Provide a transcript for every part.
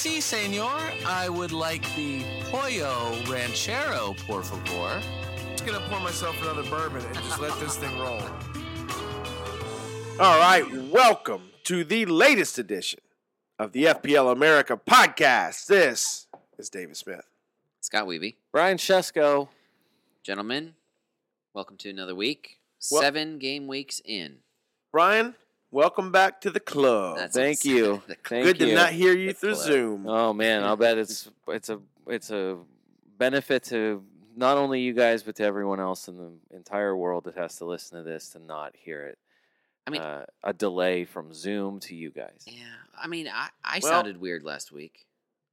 Si, senor. I would like the pollo ranchero, por favor. I'm just gonna pour myself another bourbon and just let this thing roll. All right, welcome to the latest edition of the FPL America podcast. This is David Smith. Scott Weeby. Brian Shesko. Gentlemen, welcome to another week. Well- Seven game weeks in. Brian, welcome back to the club. That's thank you. The Thank Good to you. not hear you The through club. Zoom. Oh man, I'll bet it's it's a it's a benefit to not only you guys but to everyone else in the entire world that has to listen to this to not hear it. I mean- uh, a delay from Zoom to you guys. Yeah, I mean, I, I Well- sounded weird last week.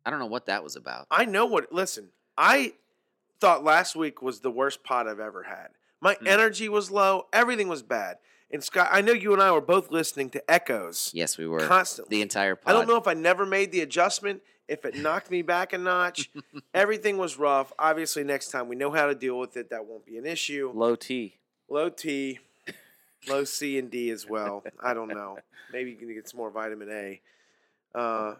I don't know what that was about. I know what. Listen, I thought last week was the worst pot I've ever had. My Hmm. energy was low. Everything was bad. And Scott, I know you and I were both listening to echoes Yes, we were. constantly. The entire pod. I don't know if I never made the adjustment, if it knocked me back a notch. Everything was rough. Obviously, next time we know how to deal with it. That won't be an issue. Low T. Low T, low C and D as well. I don't know. Maybe you can get some more vitamin A, uh,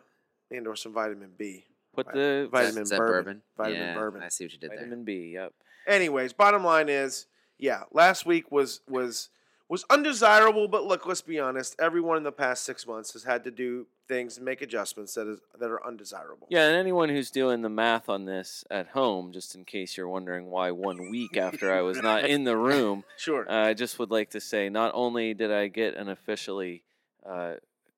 and or some vitamin B. Put Vi- the vitamin Is that bourbon. bourbon? Vitamin yeah, bourbon. I see what you did there. vitamin B. Yep. Anyways, bottom line is, yeah, last week was was was undesirable. But look, let's be honest. Everyone in the past six months has had to do things and make adjustments that is that are undesirable. Yeah, and anyone who's doing the math on this at home, just in case you're wondering why one week after I was not in the room, Sure. Uh, I just would like to say not only did I get an officially uh,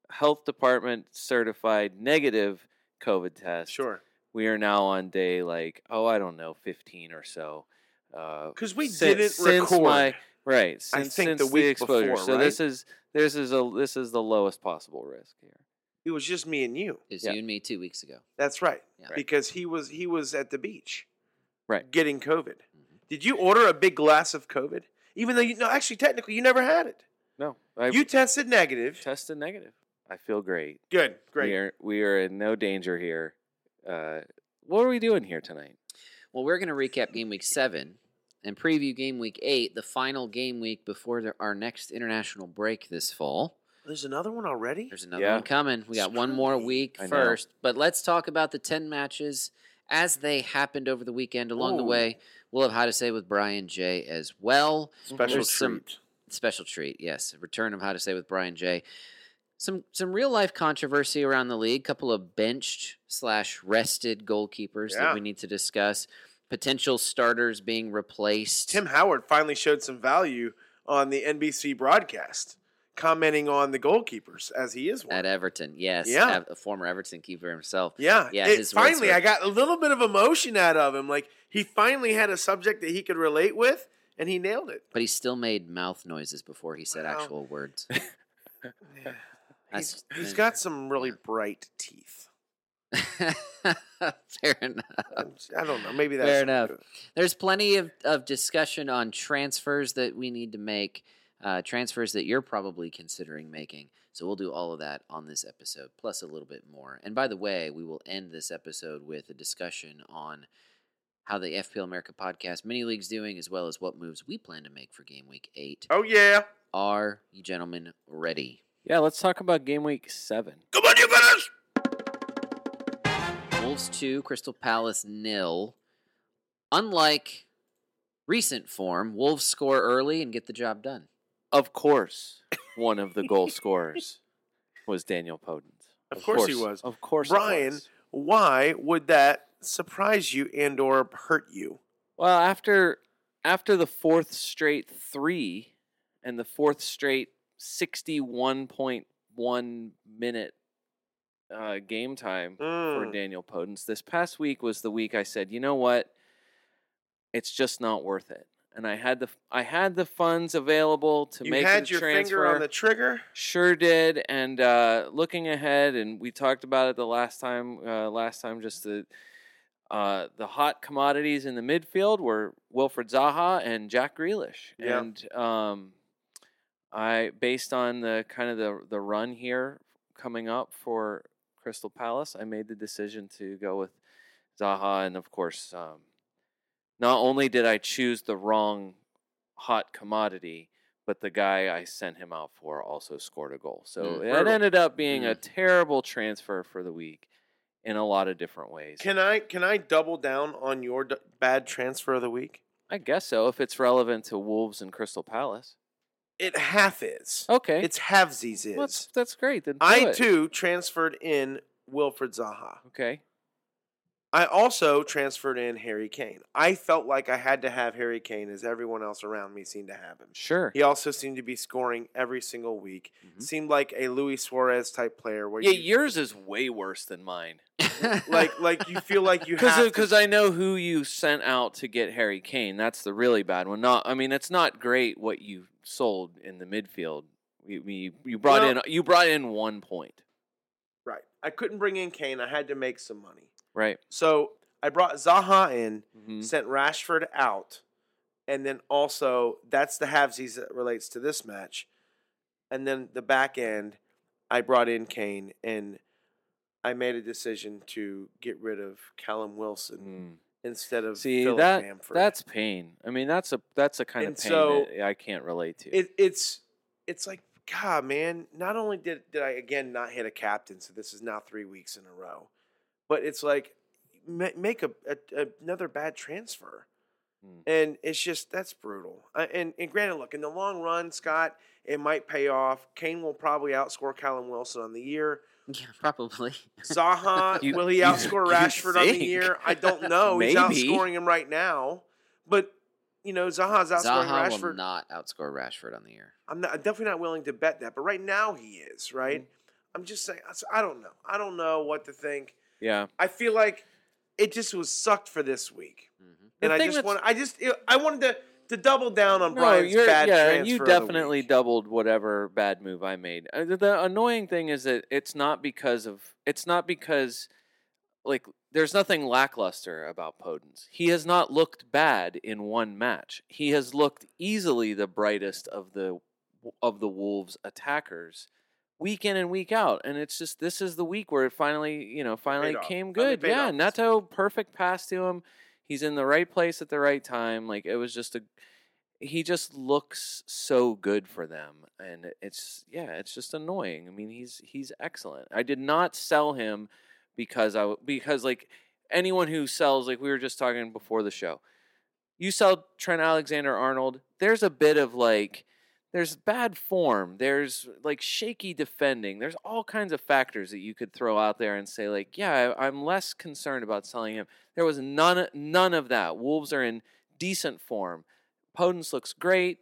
health department certified negative COVID test, sure. we are now on day like, oh, I don't know, 15 or so. Uh, 'Cause we sin- didn't since record, My, right. I Since, the since week exposure. before, So this is this is a this is the lowest possible risk here. It was just me and you. It's Yeah. you and me two weeks ago. That's right. Yeah. Because he was he was at the beach, Right. getting COVID. Mm-hmm. Did you order a big glass of COVID? Even though you no, actually technically you never had it. No, I You tested negative. tested negative. I feel great. Good, great. We are we are in no danger here. Uh, what are we doing here tonight? Well, we're going to recap game week seven and preview game week eight, the final game week before the, our next international break this fall. There's another one already. There's another Yeah. one coming. We got one more week I know. first, but let's talk about the 10 matches as they happened over the weekend. Along the way, we'll have how to say with Brian J as well. Special There's some- treat. Special treat, yes. Return of how to say with Brian J. Some some real life controversy around the league. Couple of benched slash rested goalkeepers Yeah. that we need to discuss. Potential starters being replaced. Tim Howard finally showed some value on the NBC broadcast, commenting on the goalkeepers as he is one. at Everton, yes, Yeah. A former Everton keeper himself. yeah, Yeah, It, finally, were- I got a little bit of emotion out of him. Like he finally had a subject that he could relate with, and he nailed it. But he still made mouth noises before he said Wow. actual words. He's, he's got some really bright teeth. Fair enough. I'm- don't know. Maybe that's Fair enough. There's plenty of, of discussion on transfers that we need to make, uh, transfers that you're probably considering making. So we'll do all of that on this episode, plus a little bit more. And by the way, we will end this episode with a discussion on how the FPL America podcast mini league's doing, as well as what moves we plan to make for game week eight. Oh yeah. Are you gentlemen ready? Yeah, let's talk about game week seven. Come on, you guys. Wolves 2, Crystal Palace nil. Unlike recent form, Wolves score early and get the job done. Of course, one of the goal scorers was Daniel Podence. Of course he was. Of course, Brian, was. why would that surprise you and or hurt you? Well, after after the fourth straight three, and the fourth straight 61.1 minute uh, game time for Mm. Daniel Podence. This past week was the week I said, you know what, it's just not worth it. And I had the I had the funds available to You make had the your transfer. finger on the trigger. Sure did, and uh, looking ahead, and we talked about it the last time. Uh, last time, just the uh, the hot commodities in the midfield were Wilfred Zaha and Jack Grealish, Yeah. and um, I, based on the kind of the the run here coming up for Crystal Palace, I made the decision to go with Zaha, and of course, um, not only did I choose the wrong hot commodity, but the guy I sent him out for also scored a goal. So Mm. it ended up being a terrible transfer for the week in a lot of different ways. Can I can I double down on your d- bad transfer of the week? I guess so, if it's relevant to Wolves and Crystal Palace. It half is. Okay. It's halvesies is. Well, that's, that's great. Then I it. too transferred in Wilfred Zaha. Okay. I also transferred in Harry Kane. I felt like I had to have Harry Kane as everyone else around me seemed to have him. Sure. He also seemed to be scoring every single week. Mhm. Seemed like a Luis Suarez type player where Yeah, you, yours is way worse than mine. like like you feel like you have Because I know who you sent out to get Harry Kane. That's the really bad one. Not, I mean, it's not great what you sold in the midfield. You, you, you brought No. in you brought in one point, right. I couldn't bring in Kane. I had to make some money. Right? So I brought Zaha in, Mhm. sent Rashford out, and then also that's the halvesies that relates to this match. And then the back end, I brought in Kane and I made a decision to get rid of Callum Wilson Mm. instead of See that Bamford. that's pain. I mean, that's a that's a kind And of pain so- that I can't relate to. it, it's it's like God, man. Not only did did I again not hit a captain, so this is now three weeks in a row, but it's like make a, a another bad transfer, Hmm. and it's just that's brutal. Uh, and and granted, look in the long run, Scott, it might pay off. Kane will probably outscore Callum Wilson on the year. yeah, probably. Zaha You- will he outscore you Rashford on the year? I don't know. He's outscoring him right now, but. You know, Zaha's outscoring Zaha Rashford. will not outscore Rashford on the year. I'm, not, I'm definitely not willing to bet that, but right now he is, right? Mm-hmm. I'm just saying, I- I don't know. I don't know what to think. Yeah. I feel like it just was sucked for this week, hmm and I just want, I just, I wanted to to double down on No, Brian's you're, bad yeah, transfer. you of the definitely week. doubled whatever bad move I made. Uh, The, the annoying thing is that it's not because of it's not because like there's nothing lackluster about Podence. He has not looked bad in one match. He has looked easily the brightest of the of the Wolves attackers week in and week out. And it's just this is the week where it finally, you know, finally off. came Finally good. paid yeah, off. Neto perfect pass to him. He's in the right place at the right time. Like it was just a he just looks so good for them and it's yeah it's just annoying i mean he's he's excellent i did not sell him because i because like anyone who sells like we were just talking before the show you sell trent alexander arnold there's a bit of like there's bad form there's like shaky defending there's all kinds of factors that you could throw out there and say like yeah I- i'm less concerned about selling him there was none none of that wolves are in decent form Podence looks great.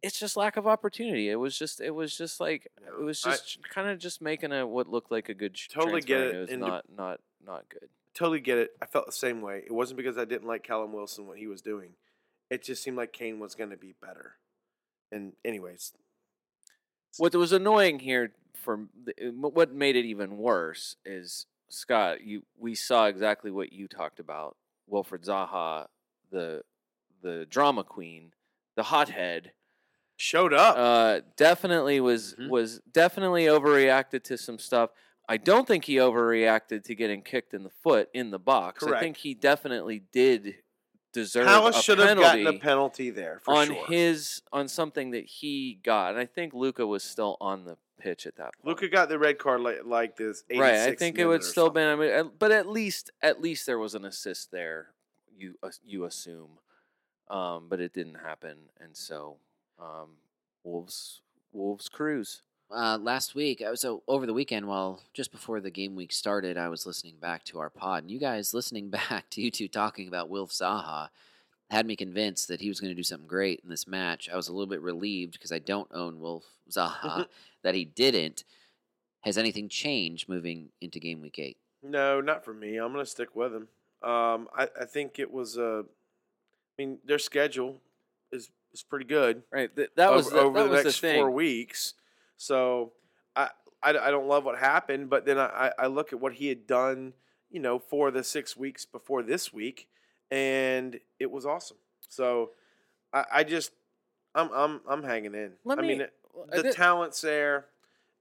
It's just lack of opportunity. It was just, it was just like, it was just kind of just making a what looked like a good Totally transfer, get it, It was not, not, not good. Totally get it. I felt the same way. It wasn't because I didn't like Callum Wilson what he was doing. It just seemed like Kane was going to be better. And anyways, What was annoying here for uh, what made it even worse is Scott. You, we saw exactly what you talked about. Wilfred Zaha, the, the drama queen, the hothead. showed up. Uh, definitely was Mhm. was definitely overreacted to some stuff. I don't think he overreacted to getting kicked in the foot in the box. I think he definitely did deserve Palace a should have gotten a penalty there for on sure. his on something that he got. And I think Luca was still on the pitch at that point. Luca got the red card like, like this. right. I think it would still been. I something. mean, but at least at least there was an assist there. You as- you assume, um, but it didn't happen, and so um, Wolves Wolves cruise. Uh, last week, uh, so over the weekend, while just before the game week started, I was listening back to our pod, and you guys listening back to you two talking about Wilf Zaha had me convinced that he was going to do something great in this match. I was a little bit relieved because I don't own Wilf Zaha that he didn't. Has anything changed moving into game week eight? No, not for me. I'm going to stick with him. Um, I, I think it was. Uh, I mean, their schedule is is pretty good. Right. Th- that was over, the, over that the was next the thing. four weeks. So I, I I don't love what happened, but then I I look at what he had done, you know, for the six weeks before this week, and it was awesome. So I, I just I'm I'm I'm hanging in. Let I me- mean, the did- talent's there,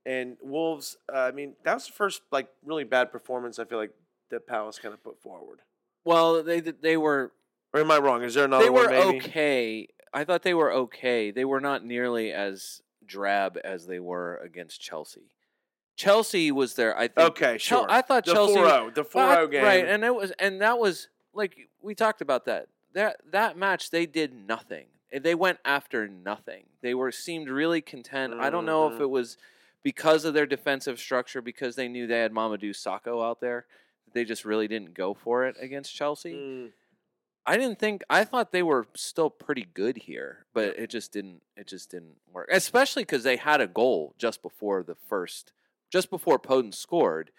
and Wolves. Uh, I mean, that was the first like really bad performance I feel like that Palace kind of put forward. Well, they they were Or am I wrong? Is there another they were one? Okay. I thought they were okay. They were not nearly as drab as they were against Chelsea. Chelsea was there. I think. Okay, sure. I thought the Chelsea. 4-0, the 4-0 Well, game. Right, and it was and that was like we talked about that. That that match they did nothing. Eh, They went after nothing. They were seemed really content. I don't know if Mhm. it was because of their defensive structure because they knew they had Mamadou Sakho out there. They just really didn't go for it against Chelsea. Mm. I didn't think I thought they were still pretty good here, but it just didn't it just didn't work. Especially cuz they had a goal just before the first just before Podence scored.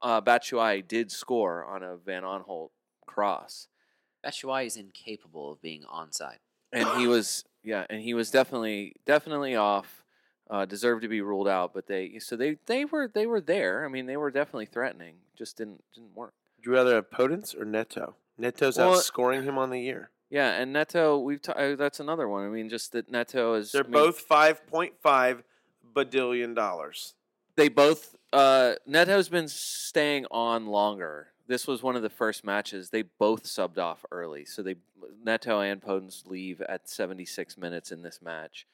Uh Batshuayi did score on a Van Aanholt cross. Batshuayi is incapable of being onside. And he was yeah, and he was definitely definitely off. Uh, deserved to be ruled out, but they so they they were they were there. I mean, they were definitely threatening. Just didn't didn't work. Would you rather have Podence or Neto? Neto's Well, outscoring him on the year. Yeah, and Neto, we've uh, that's another one. I mean, just that Neto is. They're I mean, both five point five badillion dollars. they both uh Neto's been staying on longer. This was one of the first matches. They both subbed off early. So they Neto and Podence leave at 76 minutes in this match.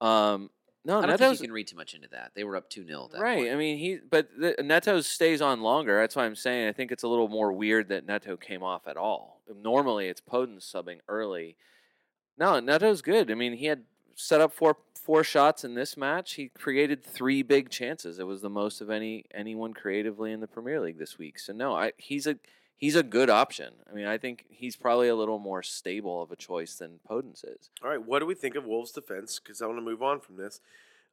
Um no, I don't Neto's think you can read too much into that. They were up 2 0 right. Point. I mean, he but the, Neto stays on longer. That's why I'm saying I think it's a little more weird that Neto came off at all. Normally, it's Podence subbing early. No, Neto's good. I mean, he had set up four four shots in this match. He created three big chances. It was the most of any anyone creatively in the Premier League this week. So no, I he's a he's a good option. I mean, I think he's probably a little more stable of a choice than Podence is. All right, what do we think of Wolves' defense? Because I want to move on from this,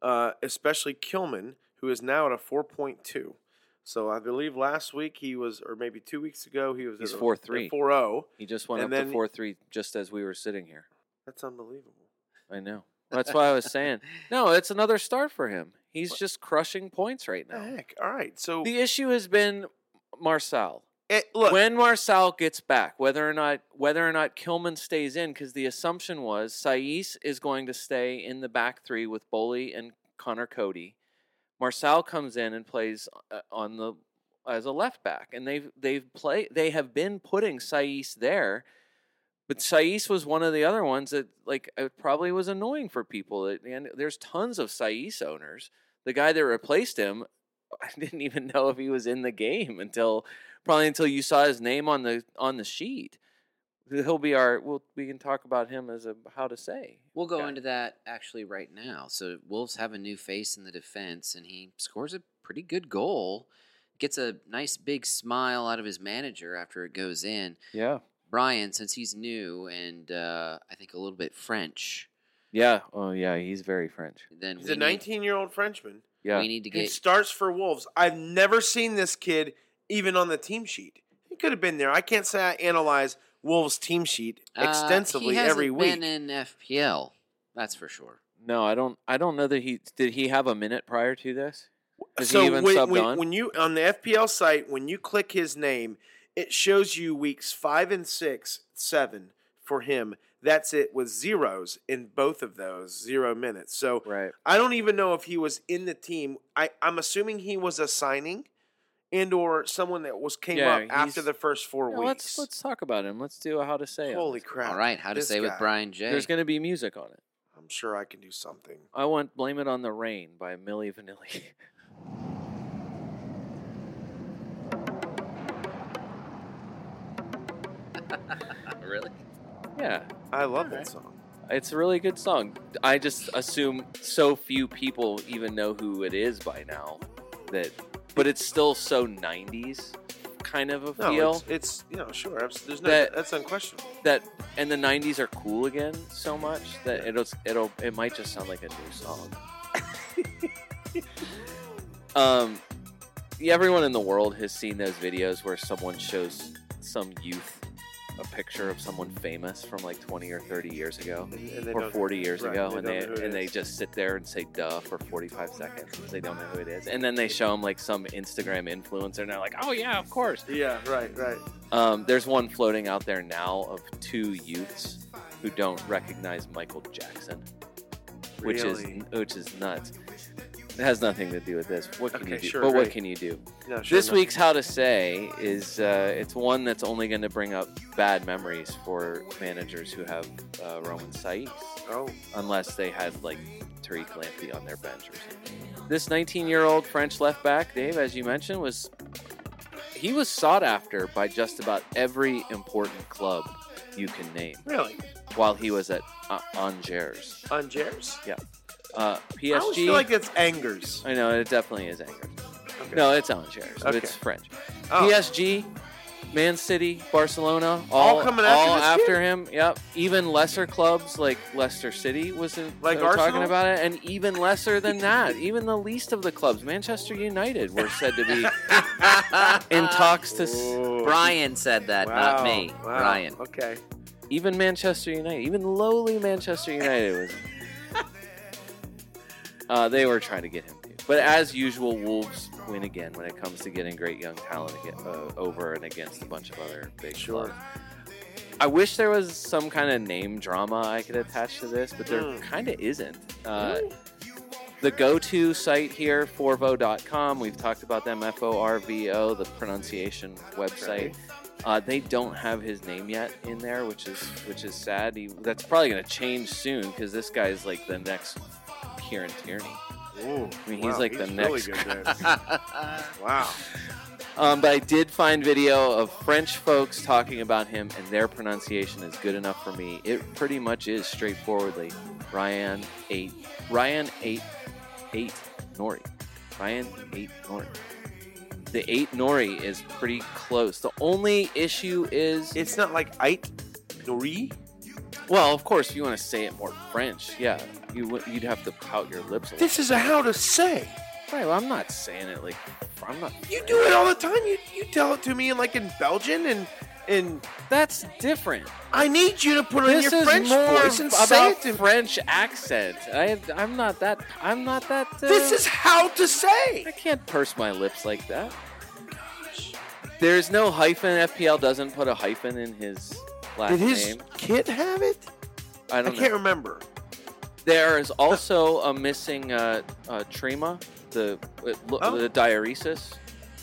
uh, especially Kilman, who is now at a four point two. So I believe last week he was, or maybe two weeks ago, he was He's at 4-3. four zero. He just went And up to four three just as we were sitting here. That's unbelievable. I know. That's why I was saying. No, it's another start for him. He's just crushing points right now. heck. All right, so The issue has been Marçal. Eh, look, when Marçal gets back, whether or not whether or not Kilman stays in, because the assumption was Saïss is going to stay in the back three with Boly and Conor Coady. Marçal comes in and plays uh, on the as a left back, and they've they've play they have been putting Saïss there, but Saïss was one of the other ones that like it probably was annoying for people. And there's tons of Saïss owners. The guy that replaced him, I didn't even know if he was in the game until probably until you saw his name on the on the sheet. He'll be our. We'll, we can talk about him as a how to say. We'll go guy. into that actually right now. So Wolves have a new face in the defense, and he scores a pretty good goal. Gets a nice big smile out of his manager after it goes in. Yeah, Brian, since he's new and uh, I think a little bit French, yeah. Oh, yeah. He's very French. then he's a 19 year old Frenchman. Yeah, we need to He get starts for Wolves. I've never seen this kid even on the team sheet. He could have been there. I can't say I analyze Wolves' team sheet uh, extensively he hasn't every week. Been in FPL, that's for sure. no, I don't. I don't know that he did. He have a minute prior to this. Has so he even when, subbed when, on? when you on the FPL site, when you click his name, it shows you weeks five and six, seven for him. That's it with zeros in both of those zero minutes. So right. I don't even know if he was in the team. I, I'm assuming he was a signing and or someone that was came Yeah, up after the first four Yeah, weeks. let's let's talk about him. Let's do a how to say. Holy this. crap! All right, how to This say with. Brian J. There's going to be music on it. I'm sure I can do something. I want "Blame It on the Rain" by Milli Vanilli. really? yeah, I love Alright. that song. it's a really good song. I just assume so few people even know who it is by now. That, but it's still so '90s. kind of a No, feel it's, it's you know sure. There's no That- that's unquestionable. that and the 90s are cool again so much that it'll it'll it might just sound like a new song. um yeah, everyone in the world has seen those videos where someone shows some youth a picture of someone famous from like 20 or 30 years ago or 40 years right, ago they and they know who it and they just sit there and say duh for 45 seconds because they don't know who it is and then they show them like some instagram influencer and they're like oh yeah of course Yeah, right, right. um, there's one floating out there now of two youths who don't recognize Michael Jackson, which Really? is which is nuts. It has nothing to do with this. What can Okay, you do? sure, but what can you do? No, sure this enough. week's how to say is uh, it's one that's only going to bring up bad memories for managers who have uh, Romain Saïss, Oh, unless they had like Tariq Lamptey on their bench or something. This 19-year-old French left back, Dave, as you mentioned, was he was sought after by just about every important club you can name really? while he was at uh, Angers. Angers? Uh, I always feel like it's Angers. I know it definitely is Angers. Okay. No, it's Angers, but it's French. Oh, PSG, Man City, Barcelona, all, All coming after all after him. Yep. Even lesser clubs like Leicester City was in, Like they were talking about it, and even lesser than that, even the least of the clubs, Manchester United, were said to be in talks to. Ooh. Brian said that, not me. wow, Brian. Okay. Even Manchester United, even lowly Manchester United was. Uh, they were trying to get him too. But as usual, Wolves win again when it comes to getting great young talent uh, over and against a bunch of other big Sure. clubs. I wish there was some kind of name drama I could attach to this, but there Mm. kind of isn't. Uh, the go-to site here, forvo.com, we've talked about them, F-O-R-V-O, the pronunciation website. Uh, they don't have his name yet in there, which is which is sad. He, that's probably going to change soon because this guy is like the next Kieran Tierney. Ooh, I mean, he's wow, like the really next there. wow. Um, but I did find video of French folks talking about him, and their pronunciation is good enough for me. It pretty much is straightforwardly Ryan eight, Ryan eight, eight Nori, Ryan eight Nori. The eight Nori is pretty close. The only issue is, It's not like eight Nori. well, of course, if you want to say it more French, yeah, you would- you'd have to pout your lips a little. This is a how to say. Right, well, I'm not saying it like I'm not. You do it all the time. You you tell it to me in like in Belgian and and That's different. I need you to put it in your French voice and about say it to me. French accent. I, I'm not that. I'm not that. Uh, This is how to say. I can't purse my lips like that. There's no hyphen. FPL doesn't put a hyphen in his last name. Did his name. kid have it? I I don't know. I can't remember. There is also a missing uh, uh, trema, the uh, lo- Oh. the diaresis,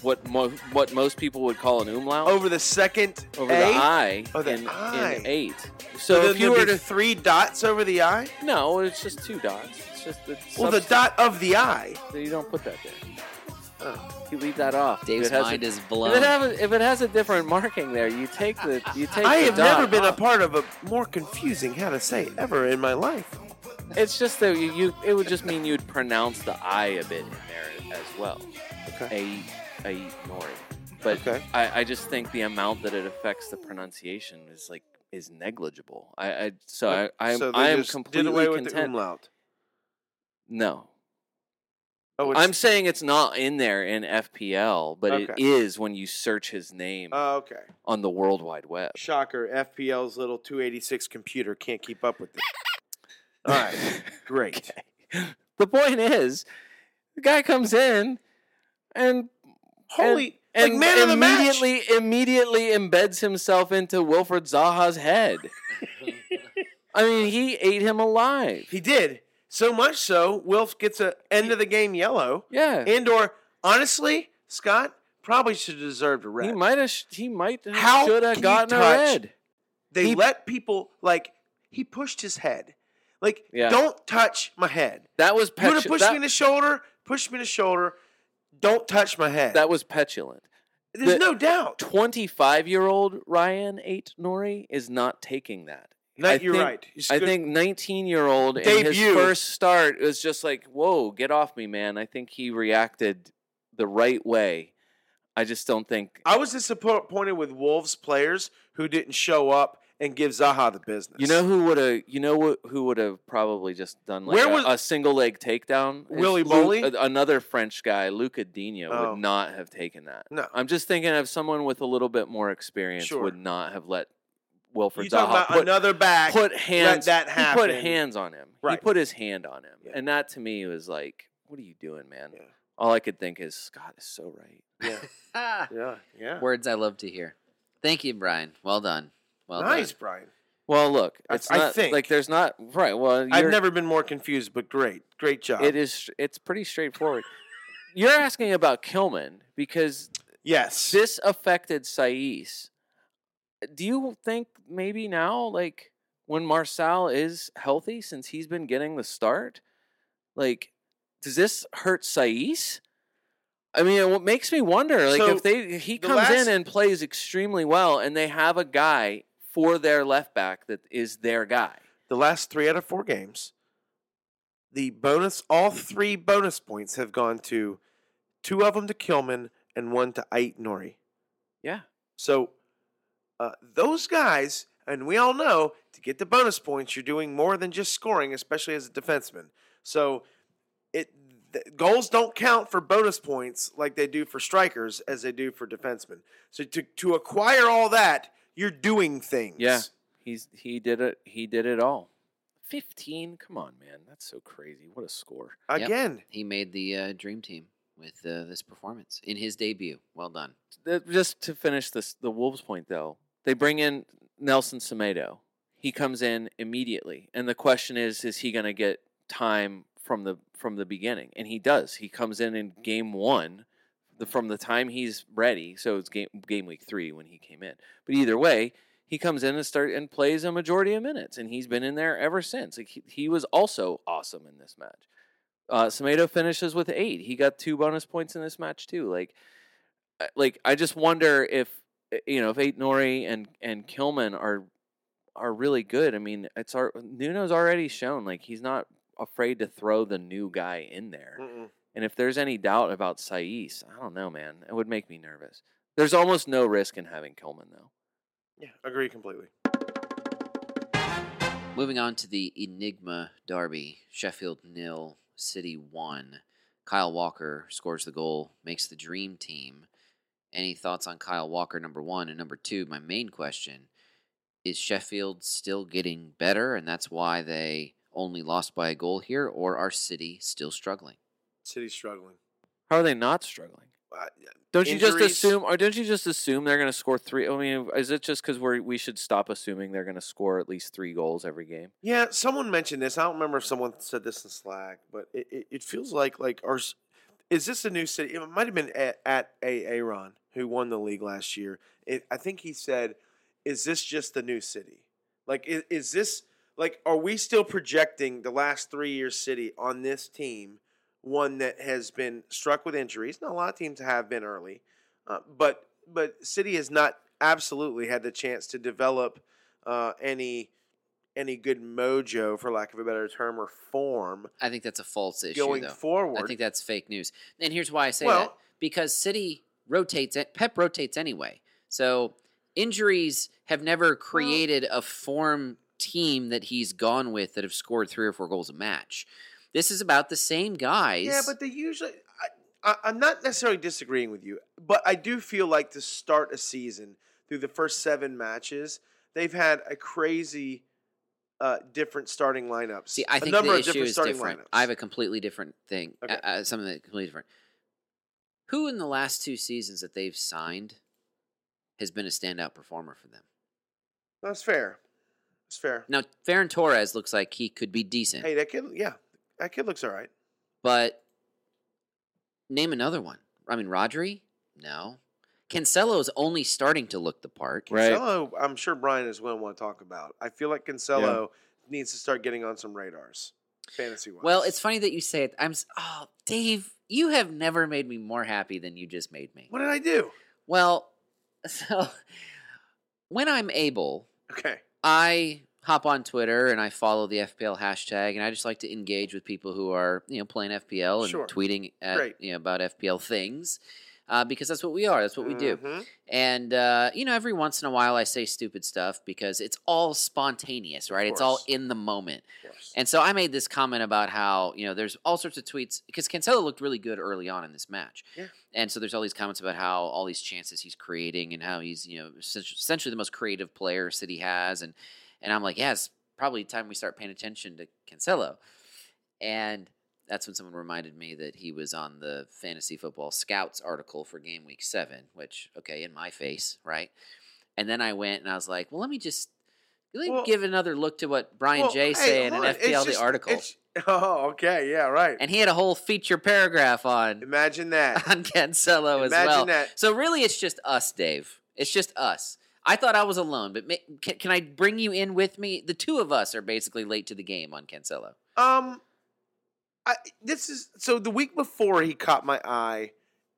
what mo- what most people would call an umlaut Over the second over A? the I Oh, the in, I. in eight. So, So, then if you were be to three dots over the I. no, it's just two dots. It's just the Well, the subst- dot of the I. So you don't put that there. Oh. You leave that off. If Dave's it has mind a, is if blown. it, have a, if it has a different marking there, you take the you take. I the have never dot been a off. part of a more confusing how to say ever in my life. It's just that you, you it would just mean you'd pronounce the I a bit in there as well. Okay. A a nori. But Okay. I, I just think the amount that it affects the pronunciation is like is negligible. I, I so I I'm, so I am completely did away with the content. umlaut. no, Oh, I'm saying it's not in there in FPL, but it Okay. is when you search his name Oh, okay. on the World Wide Web. Shocker. FPL's little 286 computer can't keep up with this. All right. Great. The point is, the guy comes in and Holy. and like man of the match. immediately immediately embeds himself into Wilfred Zaha's head. I mean, he ate him alive. He did. So much so, Wilf gets a end of the game yellow. Yeah, And or, honestly, Scott probably should have deserved a red. he might have. He might have How should have gotten a red. They He- let people, like, he pushed his head. Like, Yeah. don't touch my head. That was You would have pushed that, me in the shoulder, pushed me in the shoulder. Don't touch my head. that was petulant. There's the- no doubt. Twenty-five-year-old Rayan Aït-Nouri is not taking that. No, I you're think- right. I good- think 19 year old in his first start was just like, whoa, get off me, man. I think he reacted the right way. I just don't think. I was disappointed with Wolves players who didn't show up and give Zaha the business. You know who would have? You know what? Who would have probably just done like Where a, was- a single leg takedown? Is Willy Lu- Boly? another French guy, Luca Dino, Oh. would not have taken that. No. I'm just thinking of someone with a little bit more experience Sure. would not have let Wilfred you Zaha about put, another back. put hands. that He put hands on him. He put his hand on him, Yeah. and that to me was like, "What are you doing, man?" Yeah. All I could think is, "Scott is so right." yeah, Ah, yeah, yeah. Words I love to hear. Thank you, Brian. Well done. Well nice, done. Brian. Well, look, I- it's I not think- like there's not right. Well, I've never been more confused, but great, great job. It is. It's pretty straightforward. You're asking about Kilman because Yes. this affected Saïss. Do you think maybe now, like when Marçal is healthy, since he's been getting the start, like does this hurt Saïss? I mean, what makes me wonder, like So, if they he the comes last- in and plays extremely well, and they have a guy for their left back that is their guy. the last three out of four games, the bonus, all three bonus points have gone to two of them to Kilman and one to Aït-Nouri. Yeah, So uh, those guys, and we all know to get the bonus points, you're doing more than just scoring, especially as a defenseman. So it goals don't count for bonus points like they do for strikers as they do for defensemen. So to to acquire all that, you're doing things. Yeah. He's he did it. He did it all. Fifteen. Come on, man. That's so crazy. What a score. Yep. Again, He made the uh, dream team with uh, this performance in his debut. Well done. Just to finish this, the Wolves point though, they bring in Nelson Semedo. He comes in immediately, and the question is: Is he going to get time from the from the beginning? And he does. He comes in in game one, the, from the time he's ready. So it's game game week three when he came in. But either way, he comes in and start and plays a majority of minutes, and he's been in there ever since. Like he, he was also awesome in this match. Uh, finishes with eight. He got two bonus points in this match too. Like, like I just wonder if uh, you know if Aït-Nouri and and Kilman are are really good. I mean, it's our Nuno's already shown like he's not afraid to throw the new guy in there. mm-mm. And if there's any doubt about Saïss, I don't know, man. It would make me nervous. There's almost no risk in having Kilman though. yeah, agree completely. Moving on to the Enigma Derby, Sheffield nil, City one. Kyle Walker scores the goal, makes the dream team. Any thoughts on Kyle Walker, number one? And number two, my main question is Sheffield still getting better, and that's why they only lost by a goal here, or are City still struggling? City's struggling. How are they not struggling? Uh, Don't you just assume, or don't you just assume they're going to score three? I mean, is it just because we we should stop assuming they're going to score at least three goals every game? Yeah, someone mentioned this. I don't remember if someone said this in Slack, but it, it, it feels like like our is this a new city? It might have been at, at a Aaron who won the league last year. It, I think he said, "Is this just the new city? Like, is, is this like are we still projecting the last three years city on this team, one that has been struck with injuries? Now, a lot of teams have been early, uh, but but City has not absolutely had the chance to develop uh, any any good mojo, for lack of a better term, or form I think that's a false issue, going though. forward. I think that's fake news. And here's why I say Well- that because City rotates it, Pep rotates anyway. So injuries have never created a form team that he's gone with that have scored three or four goals a match. This is about the same guys. yeah, but they usually. I, I'm not necessarily disagreeing with you, but I do feel like to start a season through the first seven matches, they've had a crazy uh, different starting lineups. See, I a think number the of issue different is starting different. lineups. I have a completely different thing. Okay. Uh, uh, something that completely different. Who in the last two seasons that they've signed has been a standout performer for them? That's fair. That's fair. Now, Ferran Torres looks like he could be decent, Hey, that kid. Yeah, that kid looks all right. but name another one. I mean, Rodri? No. Cancelo is only starting to look the part. Right. Cancelo, I'm sure Brian is going to want to talk about. I feel like Cancelo needs to start getting on some radars, fantasy wise. Well, it's funny that you say it. I'm. Oh, Dave, you have never made me more happy than you just made me. What did I do? Well, so when I'm able, Okay. I hop on Twitter and I follow the FPL hashtag, and I just like to engage with people who are you know playing FPL and Sure. tweeting at Great. you know about FPL things. uh, because that's what we are. That's what we do. Mhm. And uh, you know, every once in a while, I say stupid stuff because it's all spontaneous, right? It's all in the moment. And so I made this comment about how, you know, there's all sorts of tweets because Cancelo looked really good early on in this match. Yeah. And so there's all these comments about how all these chances he's creating and how he's, you know, essentially essentially the most creative player City has. And and I'm like, yeah, it's probably time we start paying attention to Cancelo. And that's when someone reminded me that he was on the Fantasy Football Scouts article for game week seven, which, okay, in my face, right? And then I went and I was like, well, let me just let me Well- give another look to what Brian Well, J hey, say in an hold on. It's FPL the article. Oh, okay. Yeah, right. And he had a whole feature paragraph on Imagine that. on Cancelo as Imagine well. that. So really, it's just us, Dave. It's just us. I thought I was alone, but ma- can, can I bring you in with me? The two of us are basically late to the game on Cancelo. Um, I this is so the week before he caught my eye,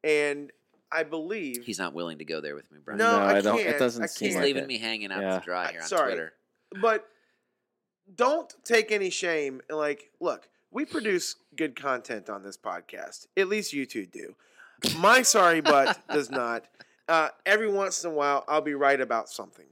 and I believe He's not willing to go there with me, Brian. No, No, I I don't- it can't. doesn't I seem He's like leaving it. me hanging out Yeah. to dry here on Sorry. Twitter. but don't take any shame. Like, look, we produce good content on this podcast. At least you two do. My sorry butt does not. Uh, every once in a while, I'll be right about something.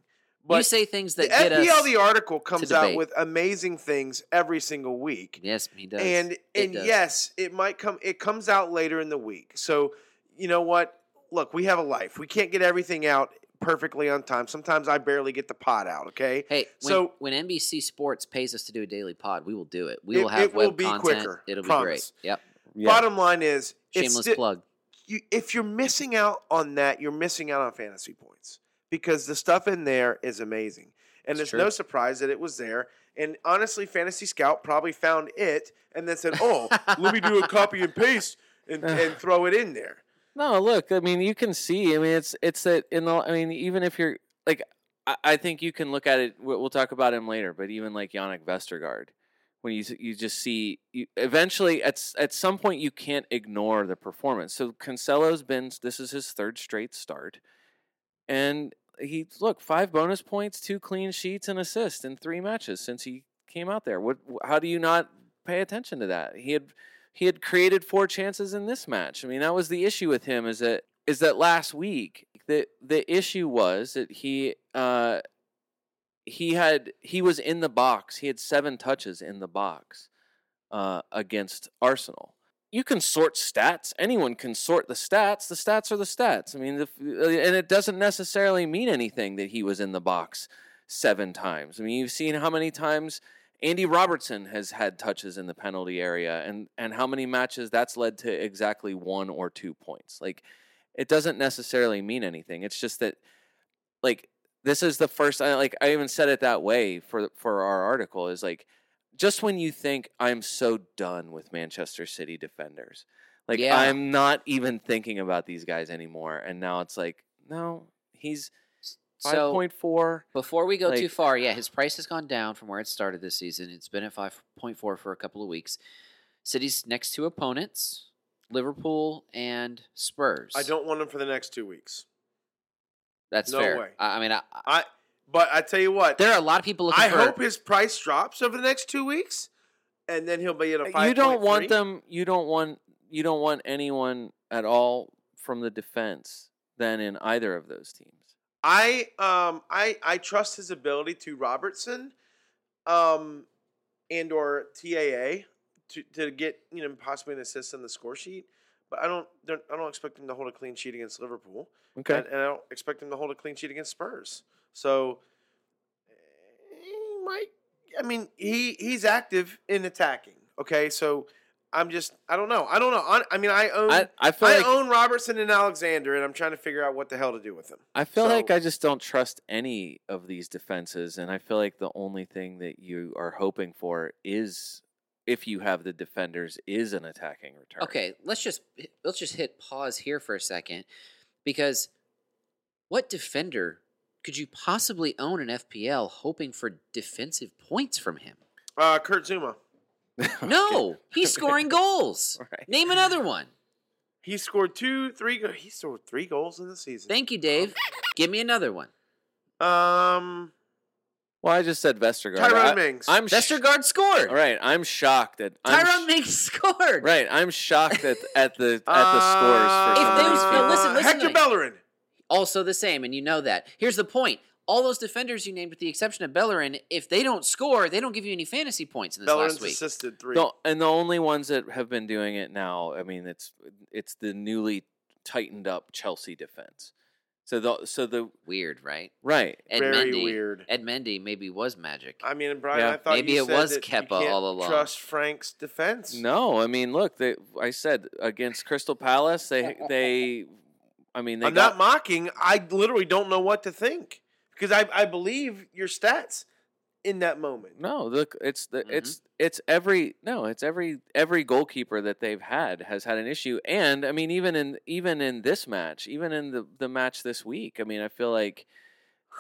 But you say things the that get FPL us. the article comes out with amazing things every single week. yes, he does. and It and does. yes, it might come. It comes out later in the week. So you know what? Look, we have a life. We can't get everything out perfectly on time. Sometimes I barely get the pod out. Okay. Hey, So- when NBC Sports pays us to do a daily pod, we will do it. We It- will have it will web be content. quicker, It'll be great. Yep. Yeah. Bottom line is, it's Shameless sti- plug. You, if you're missing out on that, you're missing out on fantasy points because the stuff in there is amazing. And It's it's no surprise that it was there. And honestly, Fantasy Scout probably found it and then said, "Oh, let me do a copy and paste and, and throw it in there." No, look. I mean, you can see. I mean, it's it's that in the. I mean, even if you're like, I, I think you can look at it. We'll, we'll talk about him later. But even like Yannick Vestergaard, when you you just see, you, eventually at at some point you can't ignore the performance. So Cancelo's been. This is his third straight start, and he look five bonus points, two clean sheets, and assist in three matches since he came out there. What? How do you not pay attention to that? He had he had created four chances in this match. I mean, that was the issue with him. Is that is that last week the the issue was that he uh he had he was in the box. He had seven touches in the box uh, against Arsenal. You can sort stats. Anyone can sort the stats. The stats are the stats. I mean, the, and it doesn't necessarily mean anything that he was in the box seven times. I mean, you've seen how many times Andy Robertson has had touches in the penalty area, and and how many matches that's led to exactly one or two points. Like, it doesn't necessarily mean anything. It's just that, like, this is the first. I like I even said it that way for for our article. Is like, just when you think I'm so done with Manchester City defenders, like Yeah. I'm not even thinking about these guys anymore, and now it's like, no, he's five So point four. before we go too far, yeah, ah. his price has gone down from where it started this season. It's been at five point four for a couple of weeks. City's next two opponents: Liverpool and Spurs. I don't want him for the next two weeks. That's no fair. way. I, I mean, I, I- I. But I tell you what, there are a lot of people looking I for. hope his price drops over the next two weeks, and then he'll be at a five. Uh, you don't want them you don't want you don't want anyone at all from the defense than in either of those teams I um I I trust his ability to Robertson, um, and or TAA to to get you know possibly an assist on the score sheet, but I don't I don't expect him to hold a clean sheet against Liverpool, okay and, and I don't expect him to hold a clean sheet against Spurs. So he might. I mean, he he's active in attacking. Okay, so I'm just I don't know. I don't know. I, I mean, I own. I, I I like own Robertson and Alexander, and I'm trying to figure out what the hell to do with them. I feel like I just don't trust any of these defenses and I feel like the only thing that you are hoping for is if you have the defenders is an attacking return. Okay, let's just let's just hit pause here for a second because what defender could you possibly own an FPL hoping for defensive points from him? Uh, Kurt Zouma. No, he's scoring goals. Right. Name another one. He scored two, three. go- He scored three goals in the season. Thank you, Dave. Give me another one. Um, Well, I just said Vestergaard. Tyrone I, Mings. I'm sh- Vestergaard scored. All right, I'm shocked that I'm Tyrone sh- Mings scored. Right, I'm shocked at at the at the uh, scores for If some they of these was- people. listen, listen Hector to me. Bellerin. Also the same, and you know that. Here's the point. All those defenders you named, with the exception of Bellerin, if they don't score, they don't give you any fantasy points in this Bellerin's last week. assisted three. The- and the only ones that have been doing it now, I mean, it's it's the newly tightened up Chelsea defense. So the so the Weird, right? right, Ed Very Mendy, weird. Ed Mendy maybe was magic. I mean, Brian, Yeah. I thought Maybe you it said was that you can't all along. Trust Frank's defense. no, I mean, look, they, I said against Crystal Palace, they they, I mean, they I'm got not mocking. I literally don't know what to think because I, I believe your stats in that moment. No, look, it's the Mhm. it's it's every no, it's every every goalkeeper that they've had has had an issue, and I mean even in even in this match, even in the the match this week, I mean I feel like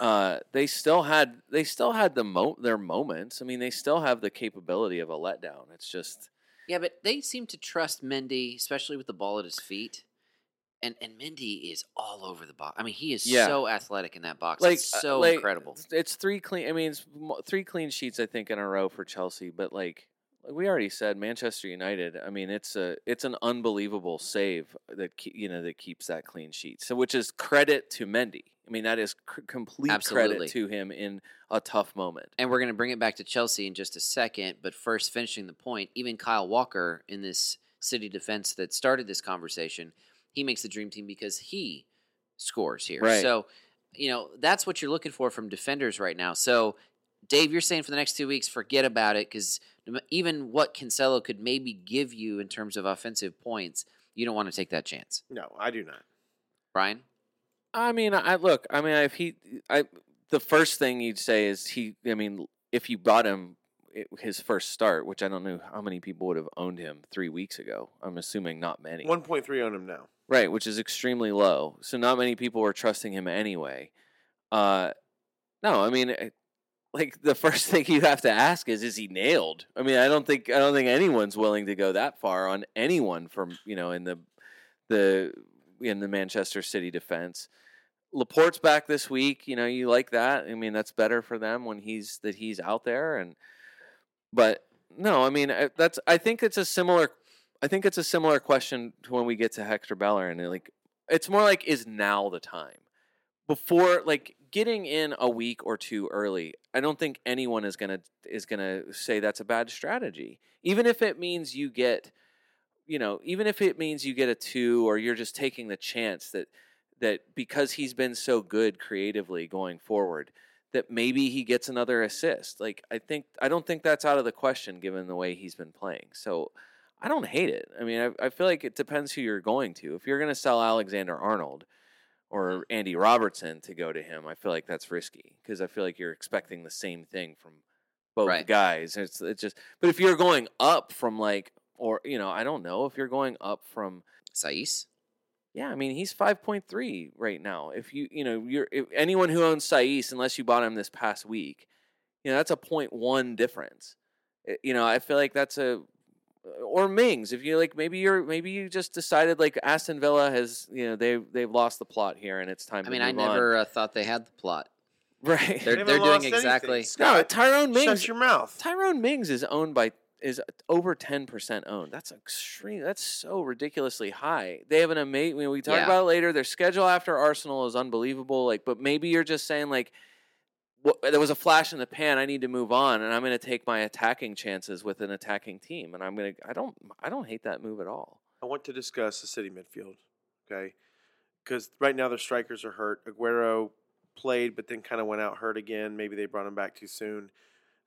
uh they still had they still had the mo their moments. I mean they still have the capability of a letdown. It's just Yeah, but they seem to trust Mendy, especially with the ball at his feet. And and Mendy is all over the box. I mean, he is Yeah. so athletic in that box. like it's uh, so like, incredible. It's three clean. I mean, it's mo- three clean sheets. I think in a row for Chelsea. But like, like we already said, Manchester United. I mean, it's a it's an unbelievable save that ke- you know that keeps that clean sheet. So, which is credit to Mendy. I mean, that is c- complete Absolutely. credit to him in a tough moment. And we're going to bring it back to Chelsea in just a second. But first, finishing the point, even Kyle Walker in this City defense that started this conversation, he makes the dream team because he scores here. Right. So, you know, that's what you're looking for from defenders right now. So, Dave, you're saying for the next two weeks, forget about it because even what Cancelo could maybe give you in terms of offensive points, you don't want to take that chance. No, I do not. Brian? I mean, I look. I mean, if he, I, the first thing you'd say is he. I mean, if you bought him it, his first start, which I don't know how many people would have owned him three weeks ago. I'm assuming not many. 1.3 on him now. Right, which is extremely low. So not many people were trusting him anyway. Uh, no, I mean, eh, like the first thing you have to ask is, is he nailed? I mean, I don't think I don't think anyone's willing to go that far on anyone from you know in the the in the Manchester City defense. Laporte's back this week. You know, you like that. I mean, that's better for them when he's that he's out there. And but no, I mean I- that's. I think it's a similar. I think it's a similar question to when we get to Hector Bellerin. Like, it's more like is now the time before like getting in a week or two early. I don't think anyone is gonna is gonna say that's a bad strategy, even if it means you get, you know, even if it means you get a two or you're just taking the chance that that because he's been so good creatively going forward that maybe he gets another assist. Like I think I don't think that's out of the question given the way he's been playing. So I don't hate it. I mean, I, I feel like it depends who you're going to. If you're going to sell Alexander Arnold or Andy Robertson to go to him, I feel like that's risky because I feel like you're expecting the same thing from both Right. guys. It's it's just. But if you're going up from like, or you know, I don't know if you're going up from Saïss? yeah, I mean he's five point three right now. If you you know you're if anyone who owns Saïss, unless you bought him this past week, you know that's a point one difference. Eh, You know I feel like that's a or Mings. If you like, maybe you're maybe you just decided like Aston Villa has you know they they've lost the plot here and it's time. I to mean, I on. never uh, thought they had the plot. right. They're, They they're haven't doing lost anything. exactly. no, Tyrone Mings. Shut your mouth. Tyrone Mings is owned by is over ten percent owned. That's extreme. That's so ridiculously high. They have an amazing. We talk Yeah. about it later. Their schedule after Arsenal is unbelievable. Like, but maybe you're just saying like, what, there was a flash in the pan. I need to move on, and I'm going to take my attacking chances with an attacking team. And I'm going to. I don't. I don't hate that move at all. I want to discuss the city midfield, okay? Because right now their strikers are hurt. Aguero played, but then kind of went out hurt again. Maybe they brought him back too soon.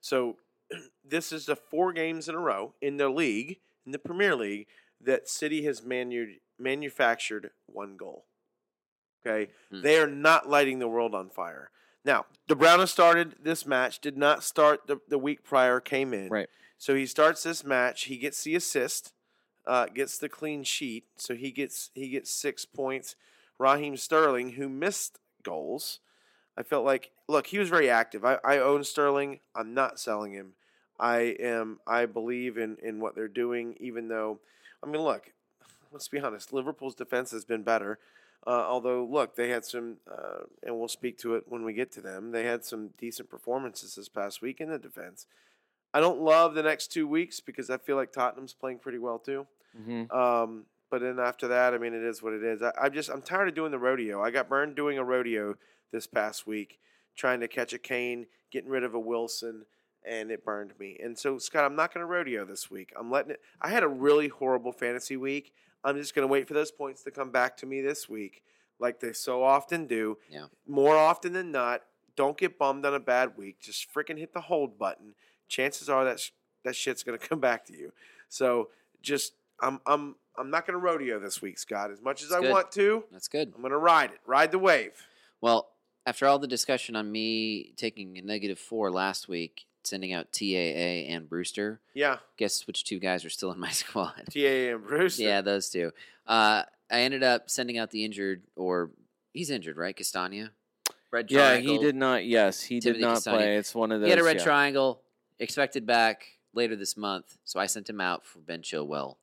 So this is the four games in a row in the league, in the Premier League, that City has manu- manufactured one goal. Okay, Hmm. they are not lighting the world on fire. Now, De Bruyne started this match. Did not start the, the week prior. Came in. Right. So he starts this match. He gets the assist uh, gets the clean sheet, so he gets he gets six points. Raheem Sterling, who missed goals, I felt like look he was very active. I, I own Sterling. I'm not selling him. I am I believe in in what they're doing. Even though I mean look, let's be honest, Liverpool's defense has been better. Uh, although, look, they had some, uh, and we'll speak to it when we get to them. They had some decent performances this past week in the defense. I don't love the next two weeks because I feel like Tottenham's playing pretty well too. Mm-hmm. Um, but then after that, I mean, it is what it is. I, I'm just I'm tired of doing the rodeo. I got burned doing a rodeo this past week, trying to catch a Kane, getting rid of a Wilson, and it burned me. And so, Scott, I'm not going to rodeo this week. I'm letting it. I had a really horrible fantasy week. I'm just going to wait for those points to come back to me this week, like they so often do. Yeah. More often than not, don't get bummed on a bad week. Just freaking hit the hold button. Chances are that sh- that shit's going to come back to you. So just I'm I'm I'm not going to rodeo this week, Scott. As much as That's I good. want to, That's good. I'm going to ride it. Ride the wave. Well, after all the discussion on me taking a negative four last week, sending out TAA and Brewster, Yeah. guess which two guys are still in my squad? TA and Brewster. yeah, those two. Uh, I ended up sending out the injured, or he's injured, right? Castagne? Red Yeah, triangle. he did not. Yes, he Timothy did not Castagne. play. It's one of those. He had a red yeah. triangle, expected back later this month. So I sent him out for Ben Chilwell,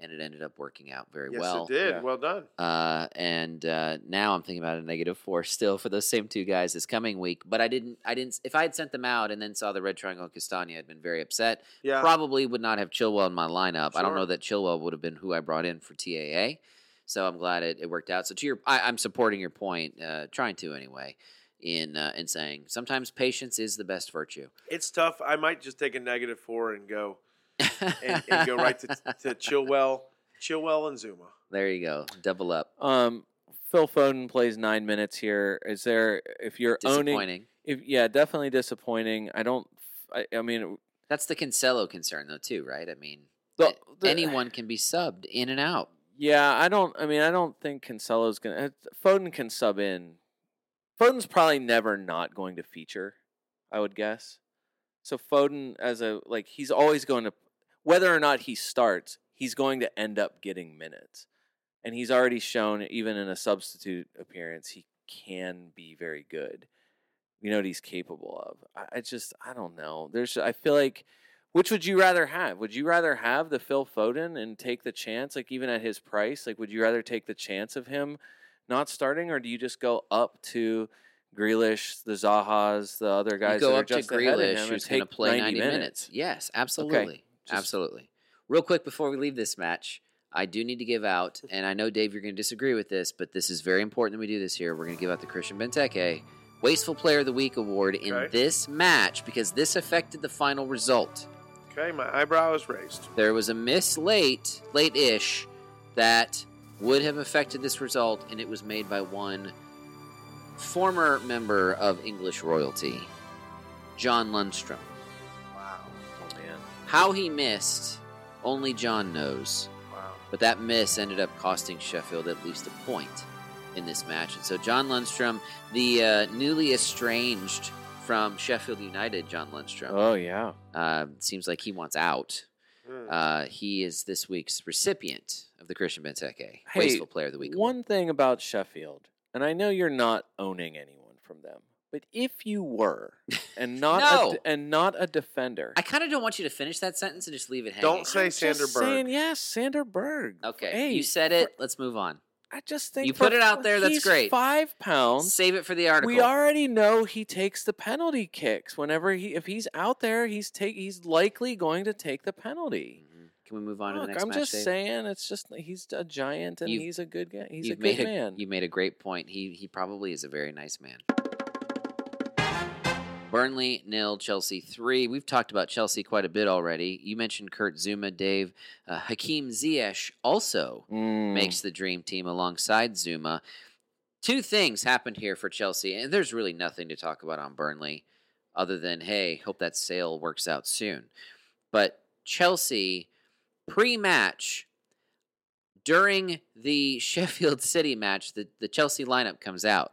and it ended up working out very Yes, well. it did. Yeah. Well done. Uh, and uh, now I'm thinking about a negative four still for those same two guys this coming week. But I didn't. I didn't. If I had sent them out and then saw the red triangle and Castagne, I'd been very upset. Yeah. Probably would not have Chilwell in my lineup. I don't know that Chilwell would have been who I brought in for TAA. So I'm glad it, it worked out. So to your, I, I'm supporting your point, uh, trying to anyway, in uh, in saying sometimes patience is the best virtue. It's tough. I might just take a negative four and go and, and go right to, to Chilwell, Chilwell and Zouma. there you go, double up. Um, Phil Foden plays nine minutes here. Is there if you're owning? If yeah, definitely disappointing. I don't. I, I mean, That's the Cancelo concern though too, right? I mean, the, the- anyone can be subbed in and out. Yeah, I don't. I mean, I don't think Cancelo's gonna. uh, Foden can sub in. Foden's probably never not going to feature. I would guess. So Foden, as a like, he's always going to, whether or not he starts, he's going to end up getting minutes, and he's already shown, even in a substitute appearance, he can be very good. You know what he's capable of. I, I just, I don't know. There's, I feel like which would you rather have? Would you rather have the Phil Foden and take the chance, like even at his price? Like, would you rather take the chance of him not starting, or do you just go up to Grealish, the Zahas, the other guys you that go are up to just ahead of Grealish, him, who's going to play 90 minutes. Yes, absolutely, just- absolutely. Real quick before we leave this match, I do need to give out, and I know Dave, you're going to disagree with this, but this is very important that we do this here. We're going to give out the Christian Benteke Wasteful Player of the Week award in Okay. this match because this affected the final result. Okay, my eyebrow is raised. There was a miss late, late-ish, that would have affected this result, and it was made by one former member of English royalty, John Lundstram. How he missed, only John knows. Wow. But that miss ended up costing Sheffield at least a point in this match. And so John Lundstram, the uh, newly estranged from Sheffield United, John Lundstram, oh yeah, uh, seems like he wants out. Hmm. Uh, he is this week's recipient of the Christian Benteke Hey, Wasteful Player of the Week. One thing about Sheffield, and I know you're not owning anyone from them, but if you were, and not No. a d and not a defender, I kind of don't want you to finish that sentence and just leave it hanging. Don't say I'm just Sander Berge. saying yes, Sander Berge. Okay, Hey, you said for- it. Let's move on. I just think You for put it out there, that's he's great. Five pounds. Save it for the article. We already know he takes the penalty kicks whenever he if he's out there. He's take he's likely going to take the penalty. Mhm. Can we move on to the next I'm match? just Dave? saying, it's just he's a giant and You've- he's a good guy. He's a you've good made a, man. You made a great point. He he probably is a very nice man. Burnley nil, Chelsea three. We've talked about Chelsea quite a bit already. You mentioned Kurt Zouma, Dave. Uh, Hakim Ziyech also Mm. makes the dream team alongside Zouma. Two things happened here for Chelsea, and there's really nothing to talk about on Burnley other than, hey, hope that sale works out soon. But Chelsea, pre match, during the Sheffield City match, the, the Chelsea lineup comes out,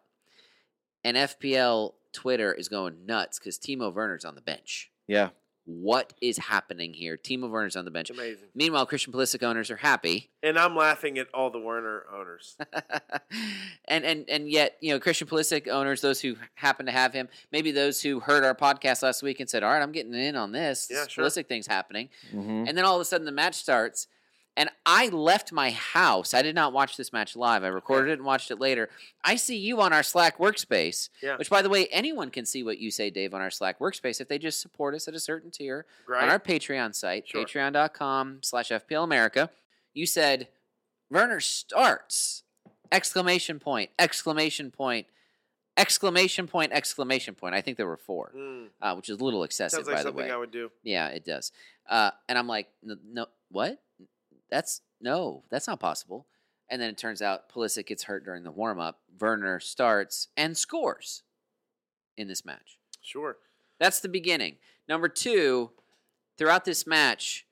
and FPL Twitter is going nuts because Timo Werner's on the bench. yeah. What is happening here? Timo Werner's on the bench. Amazing. Meanwhile, Christian Pulisic owners are happy. And I'm laughing at all the Werner owners. and and and yet, you know, Christian Pulisic owners, those who happen to have him, maybe those who heard our podcast last week and said, "All right, I'm getting in on this. Yeah, This sure. Pulisic thing's happening." Mhm. And then all of a sudden, the match starts, And I left my house. I did not watch this match live. I recorded it and watched it later. I see you on our Slack workspace, Yeah. which, by the way, anyone can see what you say, Dave, on our Slack workspace if they just support us at a certain tier Right. on our Patreon site, Sure. patreon.com slash FPL America. You said, Werner starts! Exclamation point, exclamation point, exclamation point, exclamation point. I think there were four, Mm, uh, which is a little excessive, sounds like by the something way. I would do. Yeah, it does. Uh, and I'm like, no, no, what? That's no, that's not possible. And then it turns out Pulisic gets hurt during the warm up. Werner starts and scores in this match. Sure. That's the beginning. Number two, throughout this match,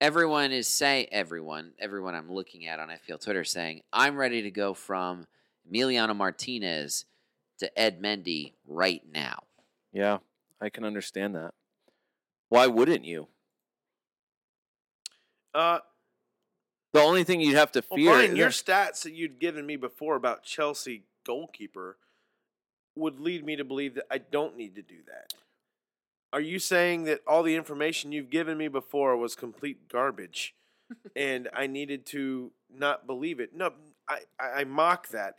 everyone is saying, everyone, everyone I'm looking at on FPL Twitter saying, I'm ready to go from Emiliano Martinez to Ed Mendy right now. Yeah, I can understand that. Why wouldn't you? Uh, The only thing you'd have to well, fear. Brian, is- your stats that you'd given me before about Chelsea goalkeeper would lead me to believe that I don't need to do that. Are you saying that all the information you've given me before was complete garbage, and I needed to not believe it? No, I, I, I mock that.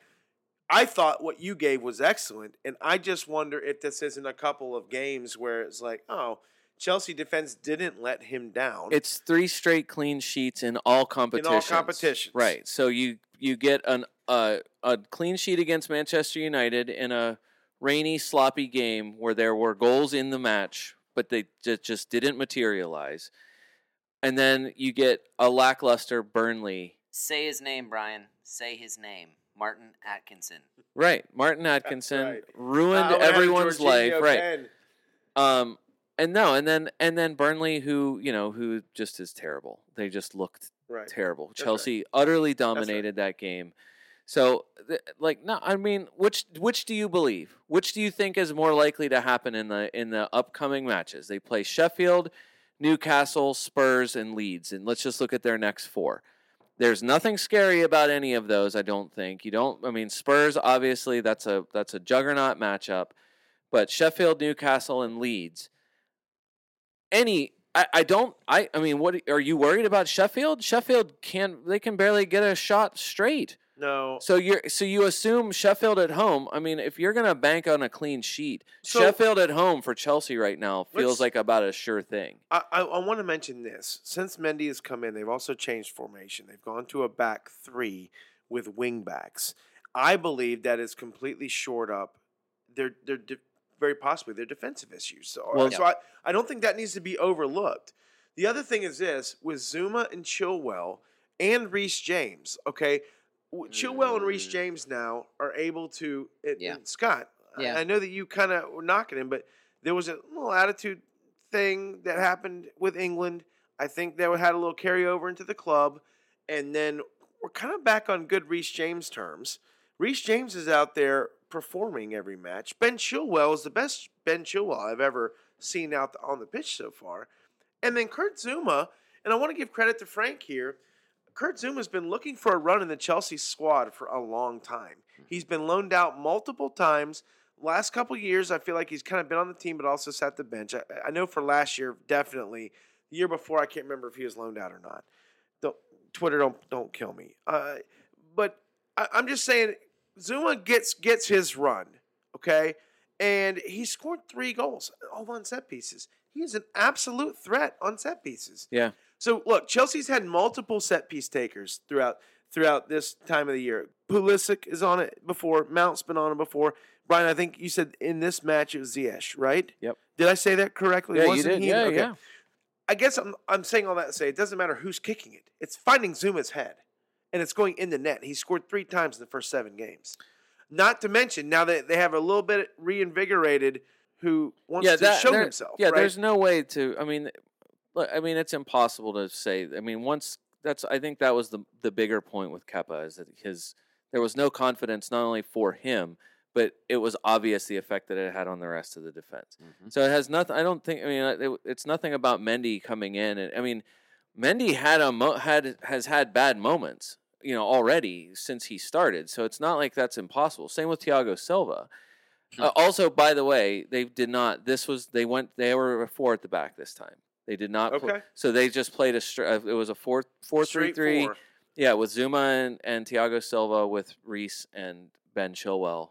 I thought what you gave was excellent, and I just wonder if this isn't a couple of games where it's like, oh, Chelsea defense didn't let him down. it's three straight clean sheets in all competitions. In all competitions. right? So you you get an uh, a clean sheet against Manchester United in a rainy, sloppy game where there were goals in the match, but they just didn't materialize. And then you get a lackluster Burnley. Say his name, Brian. Say his name. Martin Atkinson. Right, Martin Atkinson right. ruined Uh, what happened to everyone's life. Jorginho Right. Um, and no, and then and then Burnley, who you know, who just is terrible. They just looked Right. terrible. right. Chelsea utterly right. dominated that game. So, th- like, no, I mean, which which do you believe? Which do you think is more likely to happen in the in the upcoming matches? They play Sheffield, Newcastle, Spurs, and Leeds, and let's just look at their next four. There's nothing scary about any of those. I don't think you don't. I mean, Spurs obviously that's a that's a juggernaut matchup, but Sheffield, Newcastle, and Leeds. Any I, I don't I I mean what are you worried about Sheffield? Sheffield can they can barely get a shot straight. No. So you're so you assume Sheffield at home. I mean, if you're gonna bank on a clean sheet, So- Sheffield at home for Chelsea right now feels like about a sure thing. I, I, I want to mention this. Since Mendy has come in, they've also changed formation. They've gone to a back three with wing backs. I believe that is completely shored up their their very possibly their defensive issues. So, Well- so I, I don't think that needs to be overlooked. The other thing is this with Zouma and Chilwell and Reece James, okay? Chilwell and Reece Mm. James now are able to and, Yeah. and Scott. I- Yeah. I know that you kind of were knocking him, but there was a little attitude thing that happened with England. I think that had a little carryover into the club, and then we're kind of back on good Reece James terms. Reece James is out there performing every match. Ben Chilwell is the best Ben Chilwell I've ever seen out on the pitch so far. And then Kurt Zouma, and I want to give credit to Frank here. Kurt Zouma's been looking for a run in the Chelsea squad for a long time. He's been loaned out multiple times. Last couple years, I feel like he's kind of been on the team, but also sat the bench. I, I know for last year, definitely. The year before, I can't remember if he was loaned out or not. Don't, Twitter, don't don't kill me. Uh, but I, I'm just saying, Zouma gets gets his run, okay, and he scored three goals, all on set pieces. He is an absolute threat on set pieces. Yeah. So look, Chelsea's had multiple set piece takers throughout throughout this time of the year. Pulisic is on it before. Mount's been on it before. Brian, I think you said in this match it was Ziyech, right? Yep. Did I say that correctly? Yeah, you Wasn't did. he? Yeah, Okay. yeah. I guess I'm I'm saying all that to say it doesn't matter who's kicking it. It's finding Zouma's head, and it's going in the net. He scored three times in the first seven games. Not to mention now that they have a little bit reinvigorated who wants yeah, to that, show there- himself. Yeah, right? there's no way to. I mean, look, I mean, it's impossible to say. I mean, once that's. I think that was the the bigger point with Kepa is that his there was no confidence not only for him, but it was obvious the effect that it had on the rest of the defense. Mhm. So it has nothing. I don't think. I mean, it, it's nothing about Mendy coming in. And I mean, Mendy had a mo- had has had bad moments, you know, already since he started. So it's not like that's impossible. Same with Thiago Silva. Uh, also, by the way, they did not. This was they went. They were a four at the back this time. They did not. Okay. so they just played a. str- uh, It was a four four three Straight three. four. Yeah, with Zouma and, and Thiago Silva, with Reece and Ben Chilwell,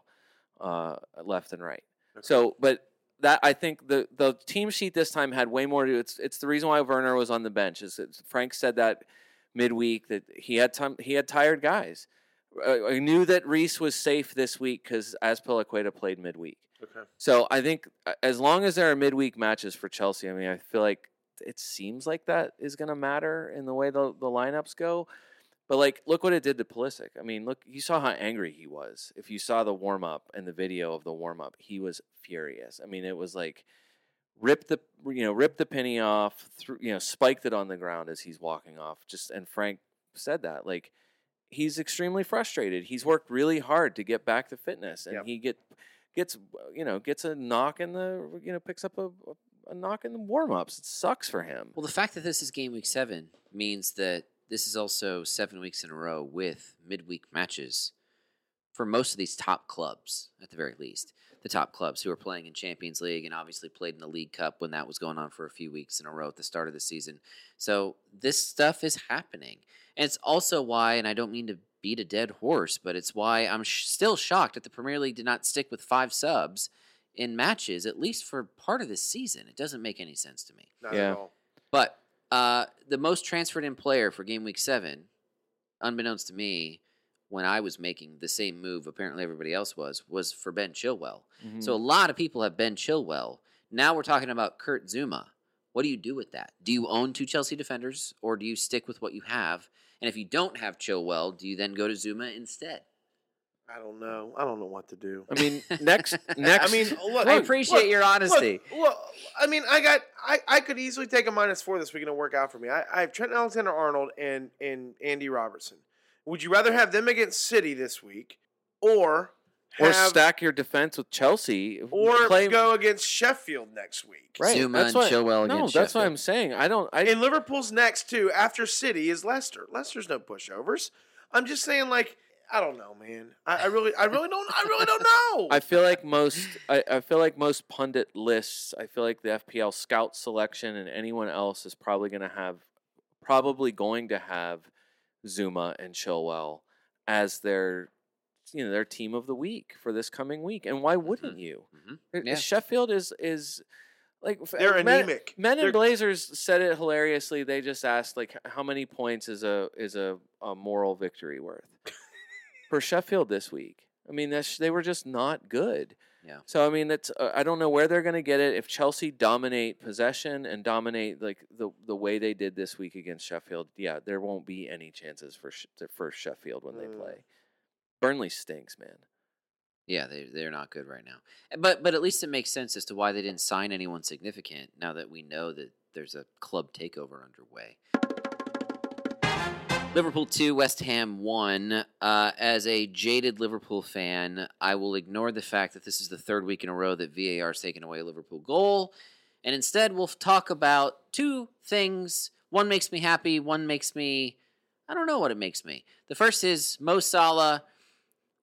uh, left and right. Okay. So, but that I think the the team sheet this time had way more to. do. It's it's the reason why Werner was on the bench. Is Frank said that midweek that he had time he had tired guys. Uh, I knew that Reece was safe this week because Azpilicueta played midweek. Okay. So I think uh, as long as there are midweek matches for Chelsea, I mean, I feel like it seems like that is going to matter in the way the the lineups go. But like, look what it did to Pulisic. I mean, look, you saw how angry he was. If you saw the warm up and the video of the warm up, he was furious. I mean, it was like rip the you know rip the penny off, through, you know, spiked it on the ground as he's walking off. Just and Frank said that like he's extremely frustrated. He's worked really hard to get back to fitness, and Yep. he get gets you know gets a knock in the you know picks up a a knock in the warm ups. It sucks for him. Well, the fact that this is game week seven means that this is also seven weeks in a row with midweek matches for most of these top clubs, at the very least. The top clubs who are playing in Champions League and obviously played in the League Cup when that was going on for a few weeks in a row at the start of the season. So this stuff is happening. And it's also why, and I don't mean to beat a dead horse, but it's why I'm sh- still shocked that the Premier League did not stick with five subs in matches, at least for part of this season. It doesn't make any sense to me. Not Yeah. at all. But uh, the most transferred in player for game week seven, unbeknownst to me, when I was making the same move, apparently everybody else was, was for Ben Chilwell. So mm-hmm. a lot of people have Ben Chilwell. Now we're talking about Kurt Zouma. What do you do with that? Do you own two Chelsea defenders or do you stick with what you have? And if you don't have Chilwell, do you then go to Zouma instead? I don't know. I don't know what to do. I mean, next next. I mean, look, I appreciate look, your honesty. Look, look, I mean, I got, I, I could easily take a minus four this week and it'll work out for me. I, I have Trent Alexander Arnold and and Andy Robertson. Would you rather have them against City this week, or or have, stack your defense with Chelsea, or play go against Sheffield next week? right. Zouma that's and what, Chilwell No, against that's what I'm saying. I don't. I And Liverpool's next too after City is Leicester. Leicester's no pushovers. I'm just saying, like, I don't know, man. I, I really, I really don't, I really don't know. I feel like most I, I feel like most pundit lists, I feel like the FPL scout selection and anyone else is probably going to have probably going to have Zouma and Chilwell as their you know their team of the week for this coming week. And why wouldn't you? Mhm. Uh, Yeah. Sheffield is is like They're Men- anemic. Men and They're- Blazers said it hilariously. They just asked like, how many points is a is a, a moral victory worth for Sheffield this week? I mean, that's, they were just not good. Yeah. So I mean, that's uh, I don't know where they're going to get it. If Chelsea dominate possession and dominate like the the way they did this week against Sheffield, yeah, there won't be any chances for Sh- for Sheffield when they Mm. play. Burnley stinks, man. Yeah, they they're not good right now. Uh, But but at least it makes sense as to why they didn't sign anyone significant. Now that we know that there's a club takeover underway. Liverpool two, West Ham one. Uh, as a jaded Liverpool fan, I will ignore the fact that this is the third week in a row that VAR has taken away a Liverpool goal, and instead we'll talk about two things. One makes me happy. One makes me. I don't know what it makes me. The first is Mo Salah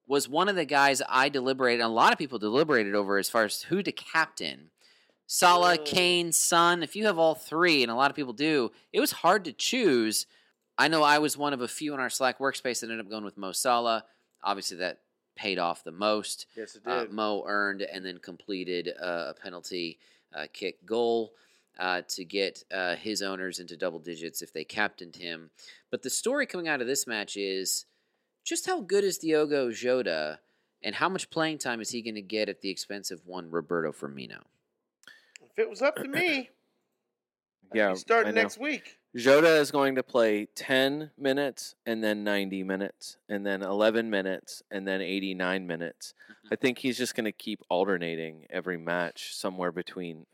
was one of the guys I deliberated, and a lot of people deliberated over as far as who to captain. Salah. Kane, Son. If you have all three, and a lot of people do, it was hard to choose. I know I was one of a few in our Slack workspace that ended up going with Mo Salah. Obviously, that paid off the most. yes, it Uh, did. Mo earned and then completed uh, a penalty uh, kick goal uh, to get uh, his owners into double digits if they captained him. But the story coming out of this match is just how good is Diogo Jota and how much playing time is he going to get at the expense of one Roberto Firmino? if it was up to me, Yeah, he's starting next week. Jota is going to play 10 minutes and then 90 minutes and then 11 minutes and then 89 minutes. Mm-hmm. I think he's just going to keep alternating every match somewhere between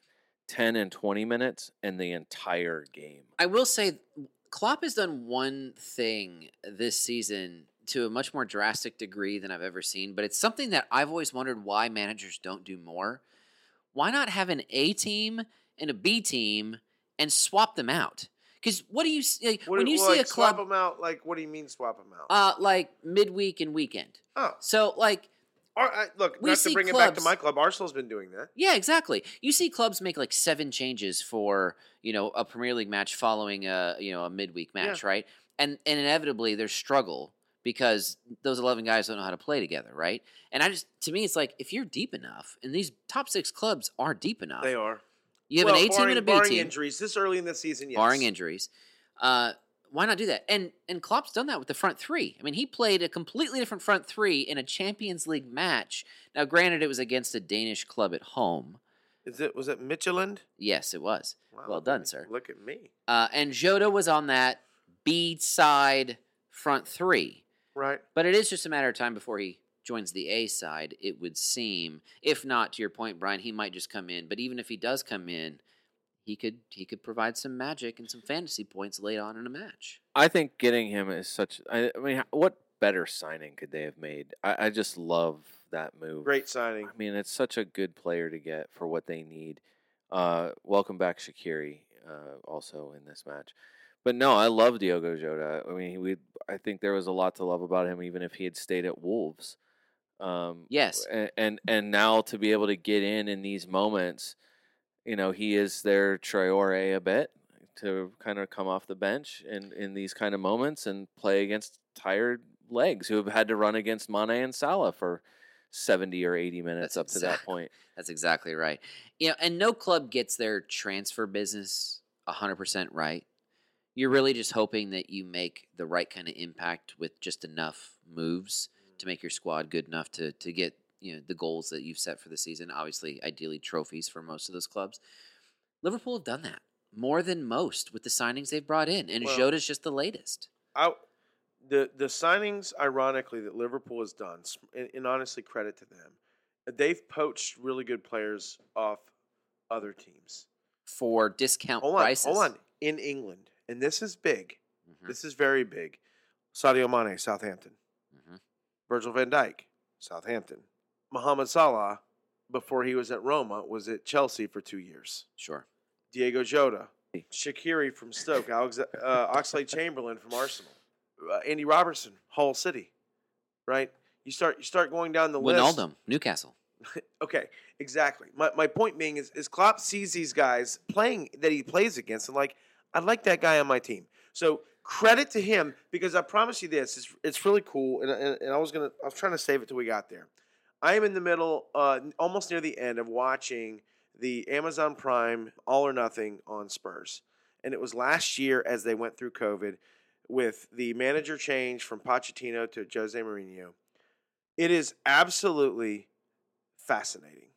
10 and 20 minutes and the entire game. I will say, Klopp has done one thing this season to a much more drastic degree than I've ever seen, but it's something that I've always wondered why managers don't do more. Why not have an A team and a B team and swap them out? Because what do you like, What when you like, see a club swap them out? Like, what do you mean swap them out? uh, like midweek and weekend? oh, So like I, look, We not see to bring it back to clubs- my club. Arsenal's been doing that. Yeah, exactly. You see clubs make like seven changes for you know a Premier League match following a you know a midweek match, right? And and inevitably there's struggle because those eleven guys don't know how to play together, right? And I just to me it's like if you're deep enough, and these top six clubs are deep enough, They are. You have Well, an A team and a B barring team, injuries this early in the season. Yes. barring injuries. Uh, why not do that? And and Klopp's done that with the front three. I mean, he played a completely different front three in a Champions League match. Now, granted, it was against a Danish club at home. Is it was it Midtjylland? Yes, it was. Wow, well done, sir. Look at me. Uh, and Jota was on that B side front three. Right. But it is just a matter of time before he joins the A side, it would seem. If not, to your point, Brian, he might just come in. But even if he does come in, he could he could provide some magic and some fantasy points late on in a match. I think getting him is such. I, I mean, what better signing could they have made? I, I just love that move. Great signing. I mean, it's such a good player to get for what they need. Uh, welcome back, Shaqiri, uh, also in this match. But no, I love Diogo Jota. I mean, we I think there was a lot to love about him, even if he had stayed at Wolves. Um, Yes. and, and and now to be able to get in in these moments, you know, he is their Traore a bit to kind of come off the bench in in these kind of moments and play against tired legs who have had to run against Mane and Salah for 70 or 80 minutes That's up to that point. That's exactly right. You know, and no club gets their transfer business 100% right. You're really just hoping that you make the right kind of impact with just enough moves to make your squad good enough to to get, you know, the goals that you've set for the season. Obviously, ideally trophies for most of those clubs. Liverpool have done that more than most with the signings they've brought in, and Well- Jota's just the latest. I, the the signings, ironically, that Liverpool has done, and, and honestly, credit to them. They've poached really good players off other teams. For discount Hold on, prices. hold on. In England, and this is big. Mhm, This is very big. Sadio Mane, Southampton. Virgil van Dijk, Southampton. Mohamed Salah, before he was at Roma, was at Chelsea for two years. Sure. Diego Jota, Shaqiri from Stoke, Alex, uh, Oxlade Chamberlain from Arsenal, uh, Andy Robertson, Hull City, right? You start you start going down the list. Wijnaldum, Newcastle. Okay, exactly. My my point being is is Klopp sees these guys playing that he plays against and like I'd like that guy on my team. So credit to him because I promise you this, it's it's really cool and, and, and I was gonna I was trying to save it till we got there. I am in the middle, uh, almost near the end of watching the Amazon Prime All or Nothing on Spurs, and it was last year as they went through COVID with the manager change from Pochettino to Jose Mourinho. It is absolutely fascinating.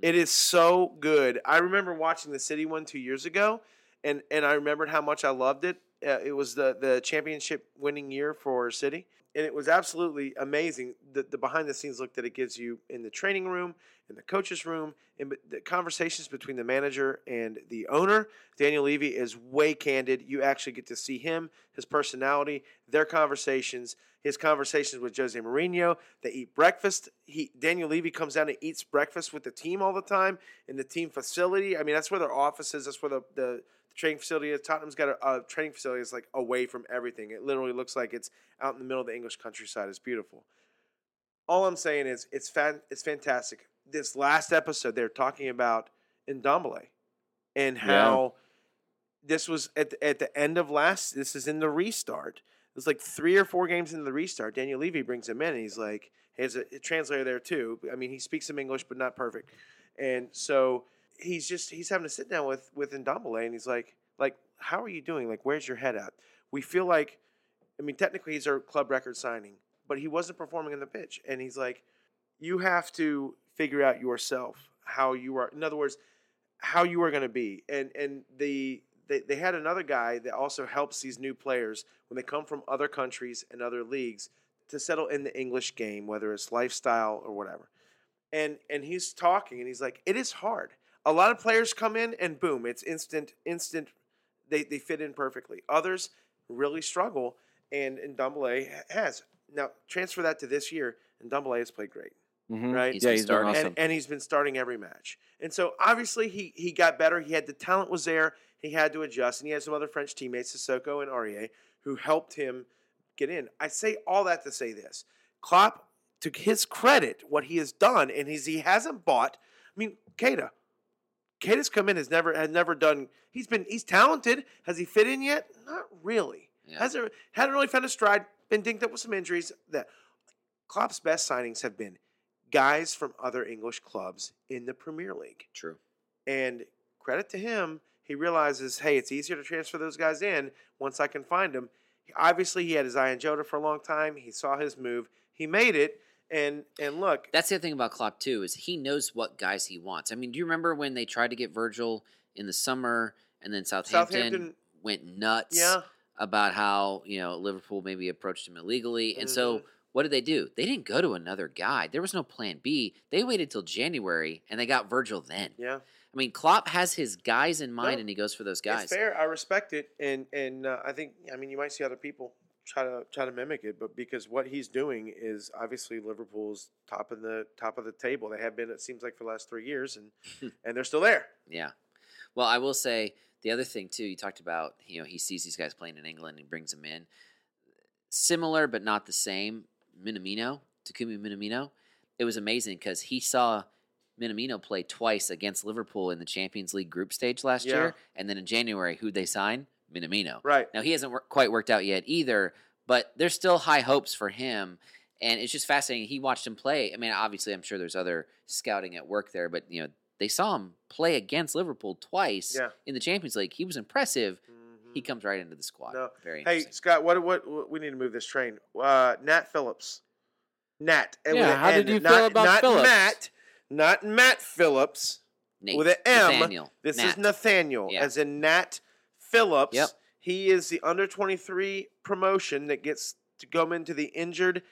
It is so good. I remember watching the City one two years ago, and and I remembered how much I loved it. Uh, it was the the championship winning year for City, and it was absolutely amazing. The the behind the scenes look that it gives you in the training room, in the coaches room, and the conversations between the manager and the owner. Daniel Levy is way candid. You actually get to see him, his personality, their conversations, his conversations with Jose Mourinho. They eat breakfast. He Daniel Levy comes down and eats breakfast with the team all the time in the team facility. I mean, that's where their office is. That's where the, the, the training facility is. Tottenham's got a, a training facility that's like away from everything. It literally looks like it's out in the middle of the English countryside. It's beautiful. All I'm saying is it's fan, it's fantastic. This last episode, they're talking about Ndombele and how this was at the, at the end of last. This is in the restart. It was like three or four games into the restart. Daniel Levy brings him in, and he's like, he has a, a translator there too. I mean, he speaks some English, but not perfect. And so he's just he's having to sit down with with Ndombele, and he's like, like, how are you doing? Like, where's your head at? We feel like, I mean, technically he's our club record signing, but he wasn't performing on the pitch, and he's like, you have to figure out yourself how you are. In other words, how you are going to be, and and the they, they had another guy that also helps these new players when they come from other countries and other leagues to settle in the English game, whether it's lifestyle or whatever. And and he's talking and he's like, it is hard. A lot of players come in and boom, it's instant, instant. They they fit in perfectly. Others really struggle, and and Dumbledore has now transfer that to this year, and Dumbledore has played great Mhm. right? He's yeah, been he's been starting. awesome. and, and he's been starting every match. And so obviously he he got better. He had the talent was there. He had to adjust, and he had some other French teammates, Sissoko and Aurier, who helped him get in. I say all that to say this: Klopp to his credit, what he has done, and he's he hasn't bought. I mean, Keita, Keita's come in has never has never done. He's been he's talented. Has he fit in yet? Not really. Yeah. Hasn't hadn't really found a stride. Been dinged up with some injuries. That Klopp's best signings have been guys from other English clubs in the Premier League. True. And credit to him, he realizes, hey, it's easier to transfer those guys in once I can find them. Obviously, he had his eye on Jota for a long time. He saw his move. He made it. And and look, That's the thing about Klopp too is he knows what guys he wants. I mean, do you remember when they tried to get Virgil in the summer, and then Southampton, Southampton- went nuts yeah, about how you know Liverpool maybe approached him illegally, and so Mhm. what did they do? They didn't go to another guy. There was no plan B. They waited till January, and they got Virgil then. yeah, I mean, Klopp has his guys in mind, No, and he goes for those it's guys. fair. I respect it, and and uh, I think I mean you might see other people try to try to mimic it, but because what he's doing is obviously Liverpool's top of the top of the table. They have been, it seems like, for the last three years, and and they're still there. Yeah. Well, I will say the other thing too. You talked about you know he sees these guys playing in England and brings them in. Similar but not the same. Minamino, Takumi Minamino. It was amazing because he saw Minamino play twice against Liverpool in the Champions League group stage last Yeah. year, and then in January, who'd they sign? Minamino. Right. Now he hasn't wor- quite worked out yet either, but there's still high hopes for him, and it's just fascinating. He watched him play. I mean, obviously, I'm sure there's other scouting at work there, but you know they saw him play against Liverpool twice Yeah. in the Champions League. He was impressive. He Mhm. comes right into the squad. No. Very Hey. Scott, what, what what we need to move this train? Uh, Nat Phillips, Nat. and with Yeah, how did you not, feel about not Phillips? Matt, not Matt Phillips. Nate, with an M, Nathaniel, This Nat. is Nathaniel, Yeah. as in Nat Phillips. Yep. He is the under twenty three promotion that gets to go into the injured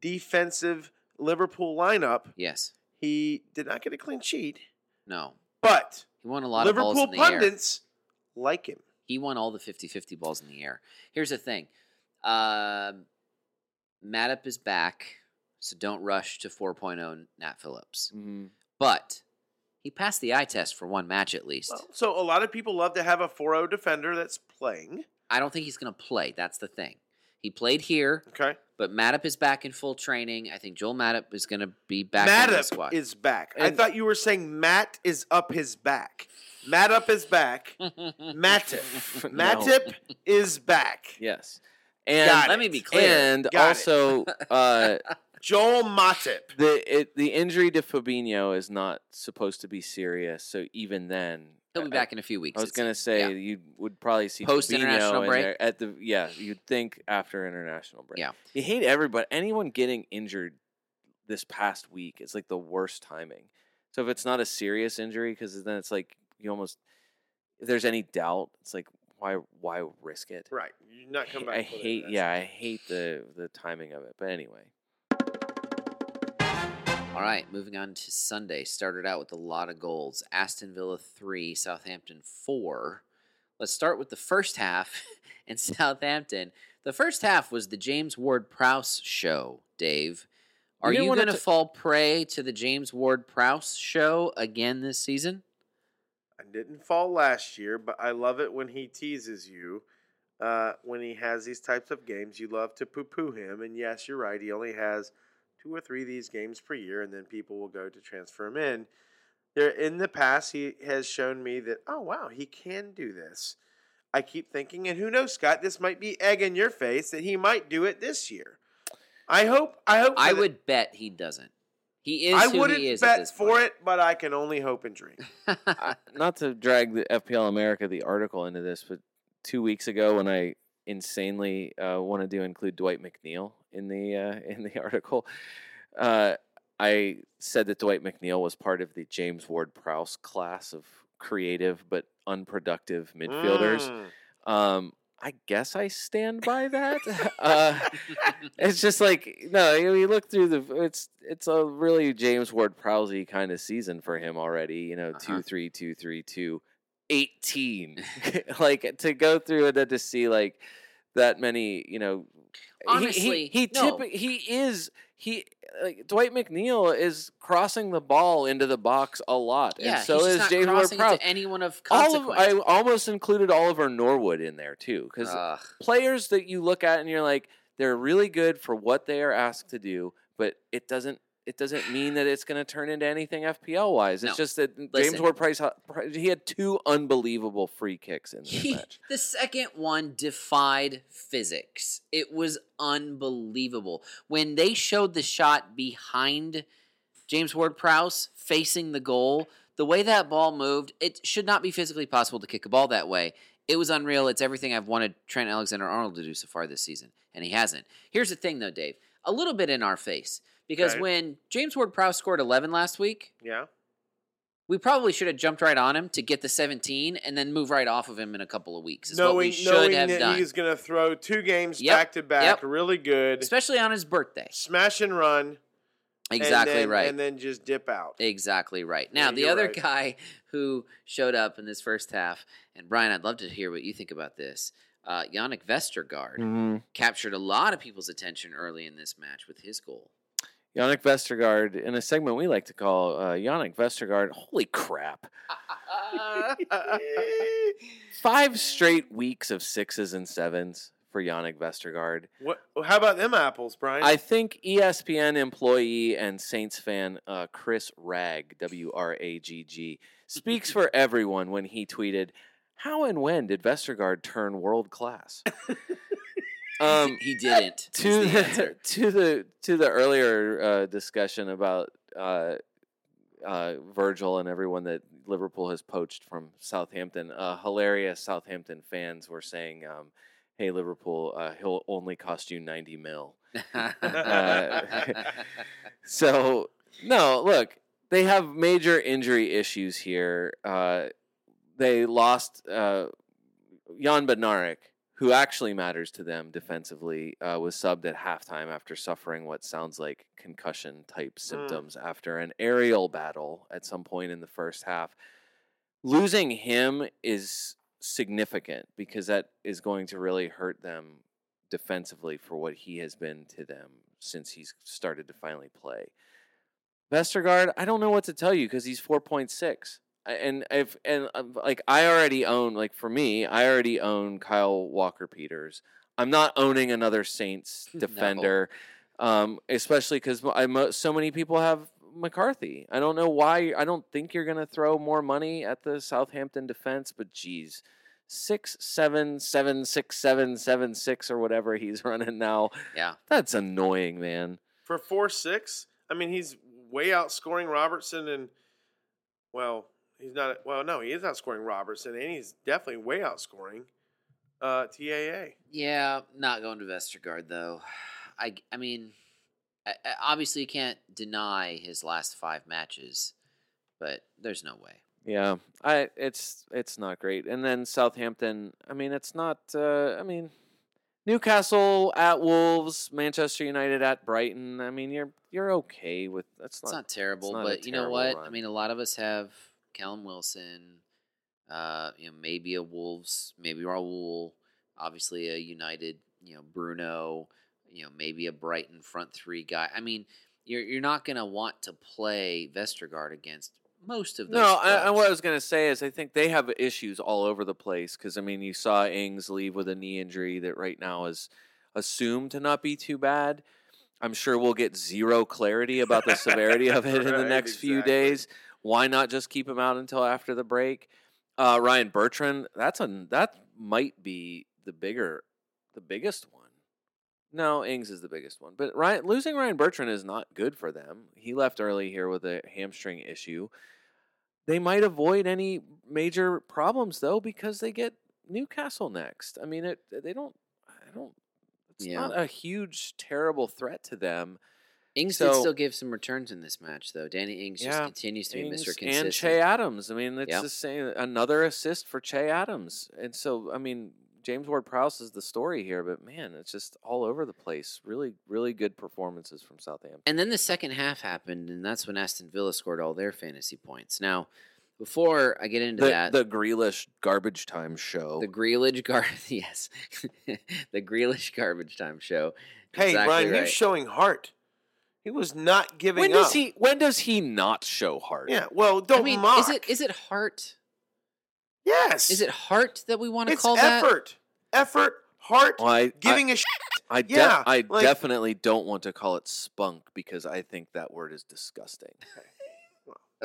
defensive Liverpool lineup. Yes. He did not get a clean sheet, No. but He won a lot of Liverpool in the air. pundits like him. He won all the 50-50 balls in the air. Here's the thing. Um Matip is back, so don't rush to 4.0 Nat Phillips. Mhm. But he passed the eye test for one match at least. Well, so a lot of people love to have a 4-0 defender that's playing. I don't think he's going to play. That's the thing. He played here, Okay. but Matip is back in full training. I think Joel Matip is going to be back in the Matip squad. is back. I thought you were saying Matt is up his back. Matt up his back. Matip. No. Matip is back. Yes. And Got Let me be clear. and Got also uh, Joel Matip. the it, the injury to Fabinho is not supposed to be serious. So even then, He'll be I- back in a few weeks. I was gonna say Yeah. you would probably see Post international in break? there at the yeah. You'd think after international break. Yeah. you hate everybody. Anyone getting injured this past week is like the worst timing. So if it's not a serious injury, because then it's like you almost if there's any doubt, it's like why why risk it? Right. You're not I come back. I hate yeah I hate the the timing of it. But anyway, All right, moving on to Sunday. Started out with a lot of goals. Aston Villa 3, Southampton 4. Let's start with the first half in Southampton. The first half was the James Ward Prowse show, Dave. Are didn't you going to fall prey to the James Ward Prowse show again this season? Didn't fall last year, but I love it when he teases you. Uh, when he has these types of games, you love to poo poo him. And yes, you're right. He only has two or three of these games per year, and then people will go to transfer him in. There, in the past, he has shown me that, oh, wow, he can do this. I keep thinking, and who knows, Scott, this might be egg in your face that he might do it this year. I hope. I hope. I the- would bet he doesn't. He is I who wouldn't he is bet for point. it, but I can only hope and dream. I- not to drag the FPL America the article into this, but two weeks ago when I insanely uh, wanted to include Dwight McNeil in the uh, in the article, uh, I said that Dwight McNeil was part of the James Ward Prowse class of creative but unproductive midfielders. Mm. Um, I guess I stand by that. uh, it's just like no, you, you look through the. It's it's a really James Ward Prowse kind of season for him already. You know, Uh-huh. two three two three two. 18 like to go through and then to see like that many you know he- Honestly, he he, no. typi- he is he like Dwight McNeil is crossing the ball into the box a lot yeah, and so is James Ward Prowse anyone of all of. I almost included Oliver Norwood in there too because players that you look at and you're like they're really good for what they are asked to do but it doesn't. It doesn't mean that it's going to turn into anything FPL wise. It's No. just that James Ward Prowse uh, he had two unbelievable free kicks in this match. the second one defied physics. It was unbelievable. When they showed the shot behind James Ward Prowse facing the goal, the way that ball moved, it should not be physically possible to kick a ball that way. It was unreal. It's everything I've wanted Trent Alexander Arnold to do so far this season, and he hasn't. Here's the thing, though, Dave. A little bit in our face. Because Okay. when James Ward Prowse scored 11 last week, Yeah. we probably should have jumped right on him to get the 17 and then move right off of him in a couple of weeks. Is what we Knowing, should knowing have that done. he's going to throw two games Yep, back to back, yep. really good, Especially on his birthday. smash and run. and Exactly then- right. And then just dip out. Exactly right. Now, Yeah, the other right. guy who showed up in this first half, and Brian, I'd love to hear what you think about this. Uh, Jannik Vestergaard Mm-hmm. captured a lot of people's attention early in this match with his goal. Jannik Vestergaard in a segment we like to call uh, Jannik Vestergaard. Holy crap! Five straight weeks of sixes and sevens for Jannik Vestergaard. what? How about them apples, Brian? I think ESPN employee and Saints fan uh, Chris Ragg, W R A G G, speaks for everyone when he tweeted, "How and when did Vestergaard turn world class?" um, he didn't. to the the, to the to the earlier uh, discussion about uh, uh, Virgil and everyone that Liverpool has poached from Southampton, uh, hilarious Southampton fans were saying, um, "Hey Liverpool, uh, he'll only cost you ninety mil." So no, look, they have major injury issues here. Uh, they lost uh, Jan Bednarek, who actually matters to them defensively, uh, was subbed at halftime after suffering what sounds like concussion type symptoms after an aerial battle at some point in the first half. Losing him is significant because that is going to really hurt them defensively for what he has been to them since he's started to finally play. Vestergaard, I don't know what to tell you because he's 4.6. I- And if and um, like I already own like for me, I already own Kyle Walker Peters. I'm not owning another Saints No. defender, um, especially because I mo- so many people have McCarthy. I don't know why. I don't think you're gonna throw more money at the Southampton defense, but geez, six seven seven six seven seven six or whatever he's running now. yeah. That's annoying, man. for four six. I mean, he's way outscoring Robertson, and well, he's not. Well, no, he is outscoring Robertson, and he's definitely way outscoring uh, TAA. Yeah, not going to Vestergaard though. I I mean, I, I- obviously you can't deny his last five matches, but there's no way. Yeah, I it's it's not great. And then Southampton, I mean, it's not. Uh, I mean, Newcastle at Wolves, Manchester United at Brighton. I mean, you're you're okay with that's It's not terrible, not a but you know terrible what? I mean, a lot of us have Callum Wilson, uh, you know, maybe a Wolves, maybe Raul, obviously a United, you know, Bruno, you know, maybe a Brighton front three guy. I mean, you're you're not going to want to play Vestergaard against most of those. No, I, I, what I was gonna say is I think they have issues all over the place because I mean you saw Ings leave with a knee injury that right now is assumed to not be too bad. I'm sure we'll get zero clarity about the severity of it in the Right, next few days. Why not just keep him out until after the break? Uh, Ryan Bertrand, that's a that might be the bigger, the biggest one. No, Ings is the biggest one, but Ryan losing Ryan Bertrand is not good for them. He left early here with a hamstring issue. They might avoid any major problems though because they get Newcastle next. I mean, it they don't. I don't. It's Yeah. not a huge, terrible threat to them. Ings did so- still give some returns in this match, though. Danny Ings just continues to be Mr. Consistent. and Che Adams. I mean, it's Yep. the same. Another assist for Che Adams, and so I mean, James Ward Prowse is the story here, but man, it's just all over the place. Really, really good performances from Southampton. And then the second half happened, and that's when Aston Villa scored all their fantasy points. Now, before I get into The, that, the Grealish garbage time show. the Grealish gar yes, the Grealish garbage time show. Hey, Exactly Brian, he right. was showing heart. He was not giving when up. does he? When does he not show heart? Yeah, well, don't I mean, mock. is it is it heart? Yes. Is it heart that we want to It's call that? effort. Effort, heart, Well, I, giving a shit. I de- Yeah, I like- definitely don't want to call it spunk because I think that word is disgusting.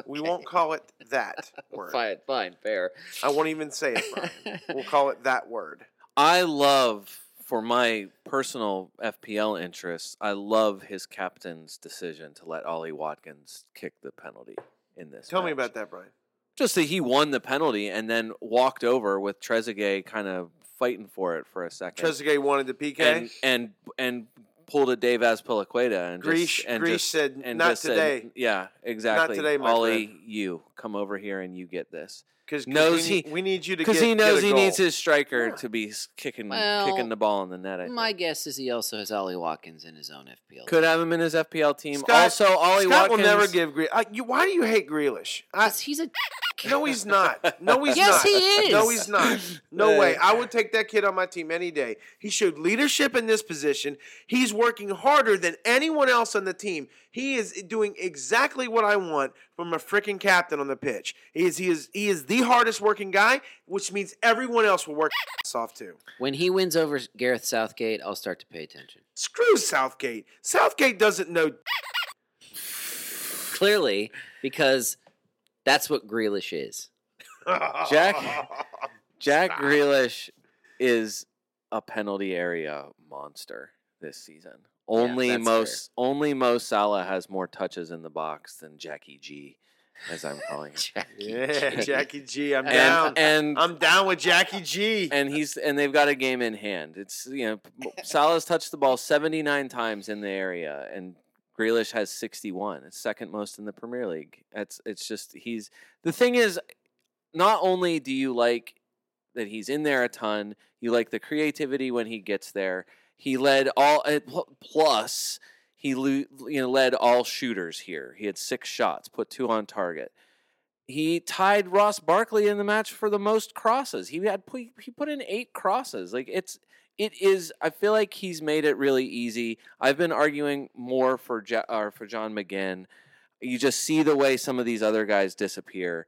We won't call it that word. Fine, fine, fair. I won't even say it, Brian. we'll call it that word. I love, for my personal FPL interests, I love his captain's decision to let Ollie Watkins kick the penalty in this. Tell me about that, Brian. Just that he won the penalty and then walked over with Trezeguet kind of fighting for it for a second. Trezeguet wanted the PK. and and and pulled a Dave Azpilicueta and Greece, just, and Greece just, said, and "Not just said, today." yeah, exactly. Not today, my Ollie, friend. you come over here and you get this Because knows we, he- we need you to because he knows get a he needs his striker Yeah. to be kicking Well, kicking the ball in the net. I My guess is he also has Ollie Watkins in his own FPL. Could have him in his FPL team. Scott- also, Ollie Scott Watkins will never give Grealish. Uh, you, why do you hate Grealish? I, 'Cause he's a no, he's not. No, he's Yes, not. he is. No, he's not. No way. I would take that kid on my team any day. He showed leadership in this position. He's working harder than anyone else on the team. He is doing exactly what I want from a freaking captain on the pitch. He is he is he is the hardest working guy, which means everyone else will work ass off too. when he wins over Gareth Southgate, I'll start to pay attention. Screw Southgate. Southgate doesn't know. Clearly, because that's what Grealish is. Jack- Jack Grealish is a penalty area monster this season. Only that's most only Mo Salah has more touches in the box than Jackie G, as I'm calling him. Jackie Yeah, G. Jackie G. I'm down. and and I'm down with Jackie G. and he's and they've got a game in hand. It's you know Salah's touched the ball 79 times in the area and Grealish has 61. It's second most in the Premier League. It's it's just he's the thing is not only do you like that he's in there a ton, you like the creativity when he gets there. He led all plus he you know led all shooters here. He had 6 shots, put 2 on target he tied Ross Barkley in the match for the most crosses. He had he put in eight crosses. Like it's it is. I feel like he's made it really easy. I've been arguing more for or for John McGinn. You just see the way some of these other guys disappear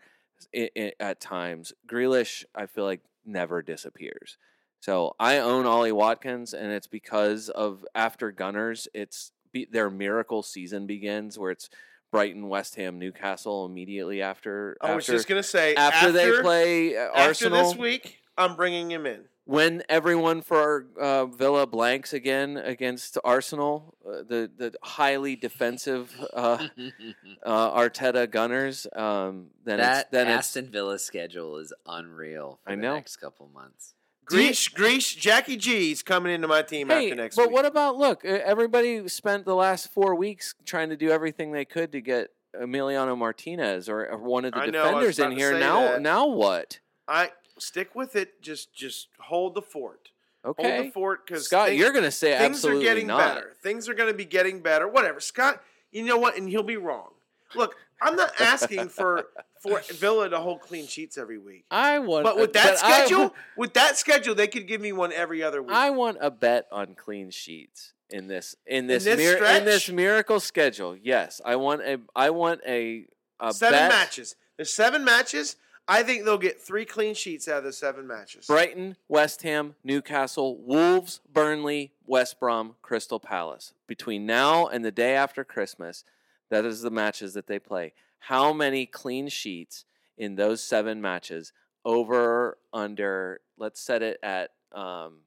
i- i- at times. Grealish, I feel like never disappears. So I own Ollie Watkins, and it's because of after Gunners, it's be, their miracle season begins where it's Brighton, West Ham, Newcastle immediately after. I was after, just gonna say after, they play uh, after Arsenal. this week, I'm bringing him in. When everyone for uh, Villa blanks again against Arsenal, uh, the the highly defensive uh, uh, Arteta Gunners, um, then that it's then Aston Villa schedule is unreal for I the know. next couple months. Do you- Greece, Greece, Jackie G's coming into my team it's after next but week. what about look? uh, Everybody spent the last four weeks trying to do everything they could to get Emiliano Martinez or, or one of the I know, defenders in here. Now, that. now what? I stick with it. Just, just hold the fort. Okay. Hold the fort because Scott, you're going to say things absolutely are getting not. better. Things are going to be getting better. Whatever, Scott. You know what? And he'll be wrong. Look, I'm not asking for for Villa to hold clean sheets every week. I want, But with that I- schedule, with that schedule, they could give me one every other week. I want a bet on clean sheets in this in this this mir- in this miracle schedule. Yes, I want a I want a, a seven bet. matches. There's seven matches. I think they'll get three clean sheets out of the seven matches. Brighton, West Ham, Newcastle, Wolves, Burnley, West Brom, Crystal Palace. Between now and the day after Christmas, that is the matches that they play. How many clean sheets in those seven matches? Over, under, let's set it at um,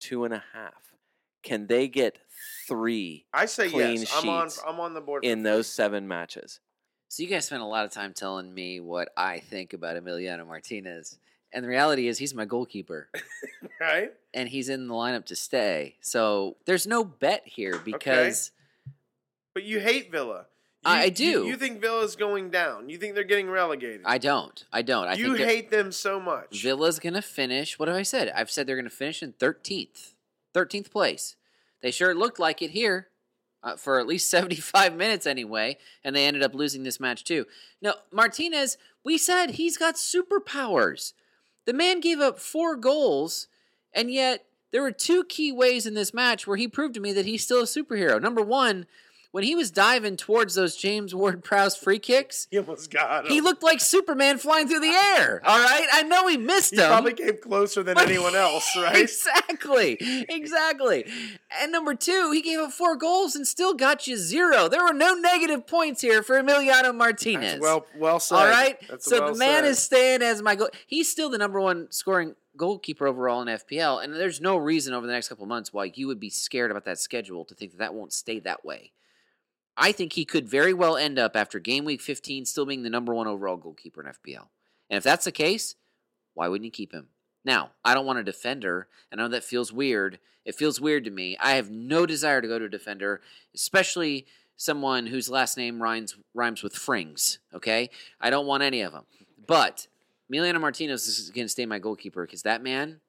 two and a half. Can they get three I say clean yes. I'm on. I'm on the board in those seven matches? So you guys spent a lot of time telling me what I think about Emiliano Martinez, and the reality is he's my goalkeeper, right. and he's in the lineup to stay. So there's no bet here because But you hate Villa. You, I- I you- do. You, think Villa's going down. You think they're getting relegated. I don't. I don't. I you hate them so much. Villa's gonna finish. What have I said? I've said they're gonna finish in thirteenth, thirteenth place. They sure looked like it here uh, for at least seventy-five minutes anyway, and they ended up losing this match too. Now, Martinez. We said he's got superpowers. The man gave up four goals, and yet there were two key ways in this match where he proved to me that he's still a superhero. Number one, when he was diving towards those James Ward Prowse free kicks, He almost got him. he looked like Superman flying through the air. All right, I know he missed him. He him. probably came closer than But- anyone else, right? Exactly. Exactly. And number two, he gave up four goals and still got you zero. There were no negative points here for Emiliano Martinez. That's well, well said. All right. That's so well the man said. is staying as my goal. He's still the number one scoring goalkeeper overall in FPL, and there's no reason over the next couple of months why you would be scared about that schedule to think that that won't stay that way. I think he could very well end up after game week 15 still being the number one overall goalkeeper in FPL. And if that's the case, why wouldn't you keep him? Now, I don't want a defender. I know that feels weird. It feels weird to me. I have no desire to go to a defender, especially someone whose last name rhymes rhymes with Frings. Okay, I don't want any of them. But Emiliano Martinez is going to stay my goalkeeper because that man